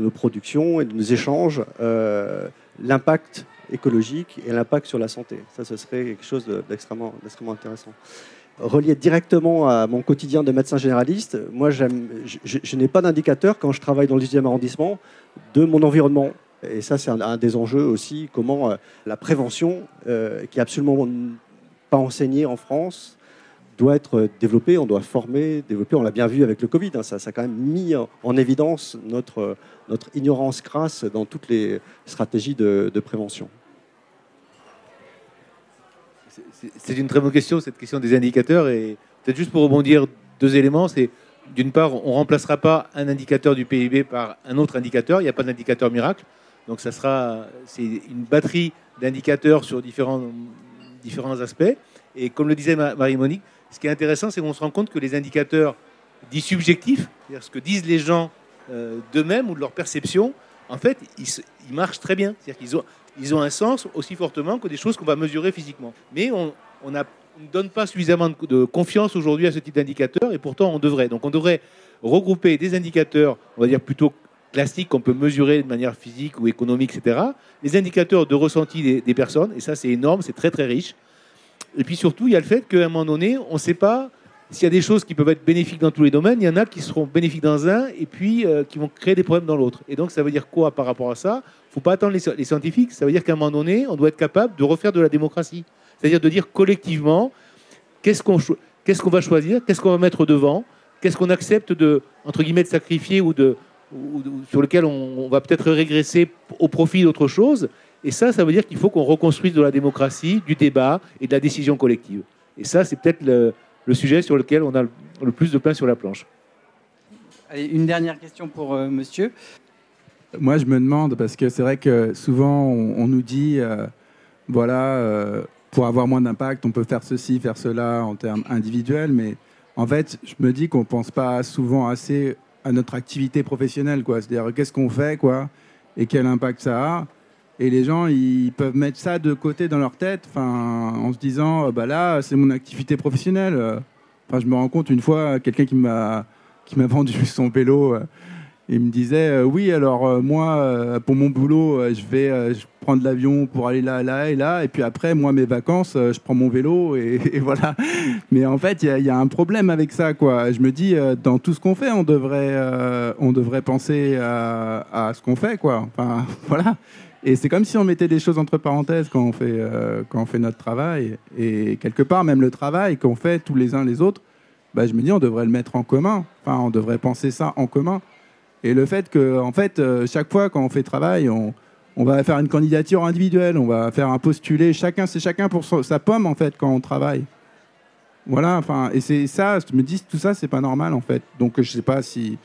productions et de nos échanges euh, l'impact écologique et l'impact sur la santé. Ça, ce serait quelque chose d'extrêmement intéressant. Relié directement à mon quotidien de médecin généraliste, moi je, je n'ai pas d'indicateur quand je travaille dans le 10e arrondissement de mon environnement. Et ça, c'est un, des enjeux aussi, comment euh, la prévention, euh, qui est absolument pas enseignée en France, doit être développée, on doit former, développer. On l'a bien vu avec le Covid, hein, ça, ça, a quand même mis en évidence notre, notre ignorance crasse dans toutes les stratégies de, prévention. C'est une très bonne question, cette question des indicateurs. Et peut-être juste pour rebondir, deux éléments. C'est d'une part, on ne remplacera pas un indicateur du PIB par un autre indicateur. Il n'y a pas d'indicateur miracle. Donc, ça sera, c'est une batterie d'indicateurs sur différents, différents aspects. Et comme le disait Marie-Monique, ce qui est intéressant, c'est qu'on se rend compte que les indicateurs dits subjectifs, c'est-à-dire ce que disent les gens euh, d'eux-mêmes ou de leur perception, en fait, ils, marchent très bien. C'est-à-dire qu'ils ont, ils ont un sens aussi fortement que des choses qu'on va mesurer physiquement. Mais on, ne donne pas suffisamment de, confiance aujourd'hui à ce type d'indicateur, et pourtant on devrait. Donc on devrait regrouper des indicateurs, on va dire plutôt classiques qu'on peut mesurer de manière physique ou économique, etc. Les indicateurs de ressenti des, personnes, et ça c'est énorme, c'est très très riche. Et puis surtout, il y a le fait qu'à un moment donné, on ne sait pas s'il y a des choses qui peuvent être bénéfiques dans tous les domaines, il y en a qui seront bénéfiques dans un et puis euh, qui vont créer des problèmes dans l'autre. Et donc, ça veut dire quoi par rapport à ça? Il ne faut pas attendre les, scientifiques. Ça veut dire qu'à un moment donné, on doit être capable de refaire de la démocratie. C'est-à-dire de dire collectivement qu'est-ce qu'on qu'est-ce qu'on va choisir, qu'est-ce qu'on va mettre devant, qu'est-ce qu'on accepte de, entre guillemets, de sacrifier ou, de, sur lequel on, on va peut-être régresser au profit d'autre chose. Et ça, ça veut dire qu'il faut qu'on reconstruise de la démocratie, du débat et de la décision collective. Et ça, c'est peut-être le, le sujet sur lequel on a le plus de pain sur la planche. Allez, une dernière question pour euh, monsieur. Moi, je me demande, parce que c'est vrai que souvent, on, nous dit, euh, voilà, euh, pour avoir moins d'impact, on peut faire ceci, faire cela en termes individuels, mais en fait, je me dis qu'on ne pense pas souvent assez à notre activité professionnelle, quoi. C'est-à-dire, qu'est-ce qu'on fait, quoi, et quel impact ça a. Et les gens, ils peuvent mettre ça de côté dans leur tête, en se disant, euh, bah là, c'est mon activité professionnelle. Enfin, je me rends compte une fois, quelqu'un qui m'a qui m'a (laughs) vendu son vélo, euh, il me disait, euh, oui, alors moi, pour mon boulot, je vais prendre l'avion pour aller là, là et là, et puis après, moi, mes vacances, je prends mon vélo et, (laughs) voilà. Mais en fait, il y, a un problème avec ça, quoi. Je me dis, dans tout ce qu'on fait, on devrait, on devrait penser à, à ce qu'on fait, quoi. Enfin, (laughs) voilà. Et c'est comme si on mettait des choses entre parenthèses quand on fait, euh, quand on fait notre travail. Et quelque part, même le travail qu'on fait tous les uns les autres, bah, je me dis, on devrait le mettre en commun. Enfin, on devrait penser ça en commun. Et le fait que, en fait, euh, chaque fois quand on fait travail, on, on, va faire une candidature individuelle, on va faire un postulé. Chacun, c'est chacun pour sa pomme, en fait, quand on travaille. Voilà, enfin, et c'est ça, je me dis, tout ça, c'est pas normal, en fait. Donc, je sais pas si,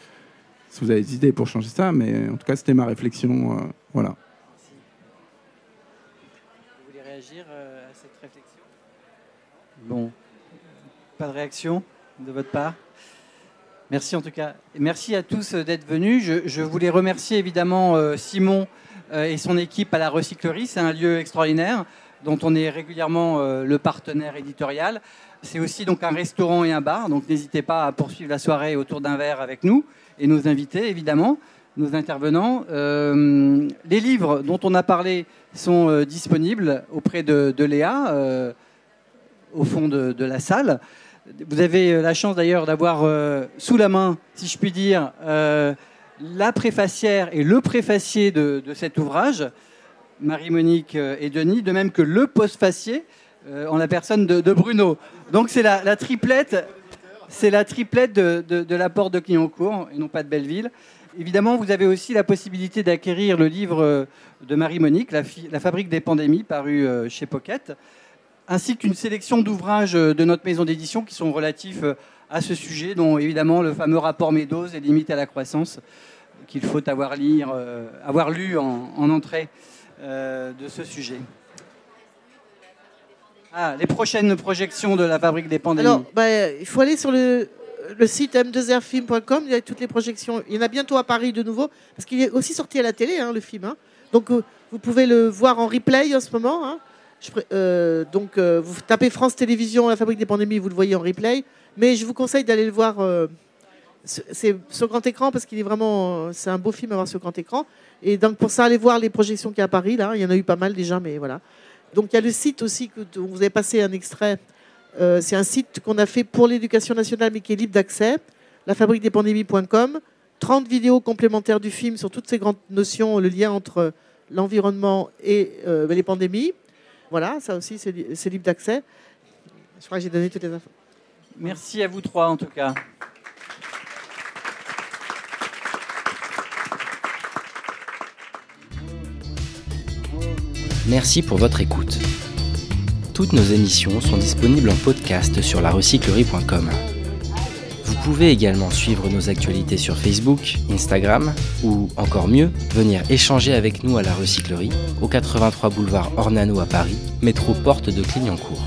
si vous avez des idées pour changer ça, mais en tout cas, c'était ma réflexion. Euh, voilà. Euh, à cette réflexion? Bon, pas de réaction de votre part? Merci en tout cas. Merci à tous d'être venus. Je, voulais remercier évidemment euh, Simon euh, et son équipe à la recyclerie. C'est un lieu extraordinaire dont on est régulièrement le partenaire éditorial. C'est aussi donc un restaurant et un bar, donc n'hésitez pas à poursuivre la soirée autour d'un verre avec nous et nos invités évidemment nos intervenants. Euh, les livres dont on a parlé sont euh, disponibles auprès de, Léa, euh, au fond de, la salle. Vous avez la chance d'ailleurs d'avoir sous la main, si je puis dire, la préfacière et le préfacier de, cet ouvrage, Marie-Monique et Denis, de même que le postfacier en la personne de, Bruno. Donc c'est la, triplette. C'est la triplette de, la porte de Clignancourt et non pas de Belleville. Évidemment, vous avez aussi la possibilité d'acquérir le livre euh, de Marie-Monique, la, fabrique des pandémies, paru euh, chez Pocket, ainsi qu'une sélection d'ouvrages euh, de notre maison d'édition qui sont relatifs à ce sujet, dont évidemment le fameux rapport Meadows et limites à la croissance, qu'il faut avoir, lire, avoir lu en, entrée de ce sujet. Ah, les prochaines projections de la fabrique des pandémies. Alors, bah, il faut aller sur le, site m2rfilm.com, il y a toutes les projections. Il y en a bientôt à Paris de nouveau, parce qu'il est aussi sorti à la télé, hein, le film. Hein. Donc euh, vous pouvez le voir en replay en ce moment. Hein. Euh, donc euh, vous tapez France Télévisions, la fabrique des pandémies, vous le voyez en replay. Mais je vous conseille d'aller le voir c'est sur grand écran parce qu'il est vraiment c'est un beau film à voir sur grand écran. Et donc pour ça, allez voir les projections qu'il y a à Paris. Là, il y en a eu pas mal déjà, mais voilà. Donc il y a le site aussi que vous avez passé un extrait euh, c'est un site qu'on a fait pour l'éducation nationale, mais qui est libre d'accès, lafabriquedespandémies.com. 30 vidéos complémentaires du film sur toutes ces grandes notions, le lien entre l'environnement et euh, les pandémies. Voilà, ça aussi, c'est libre d'accès. Je crois que j'ai donné toutes les infos. Merci à vous trois, en tout cas. Merci pour votre écoute. Toutes nos émissions sont disponibles en podcast sur larecyclerie.com. Vous pouvez également suivre nos actualités sur Facebook, Instagram ou encore mieux, venir échanger avec nous à la recyclerie au 83 boulevard Ornano à Paris, métro porte de Clignancourt.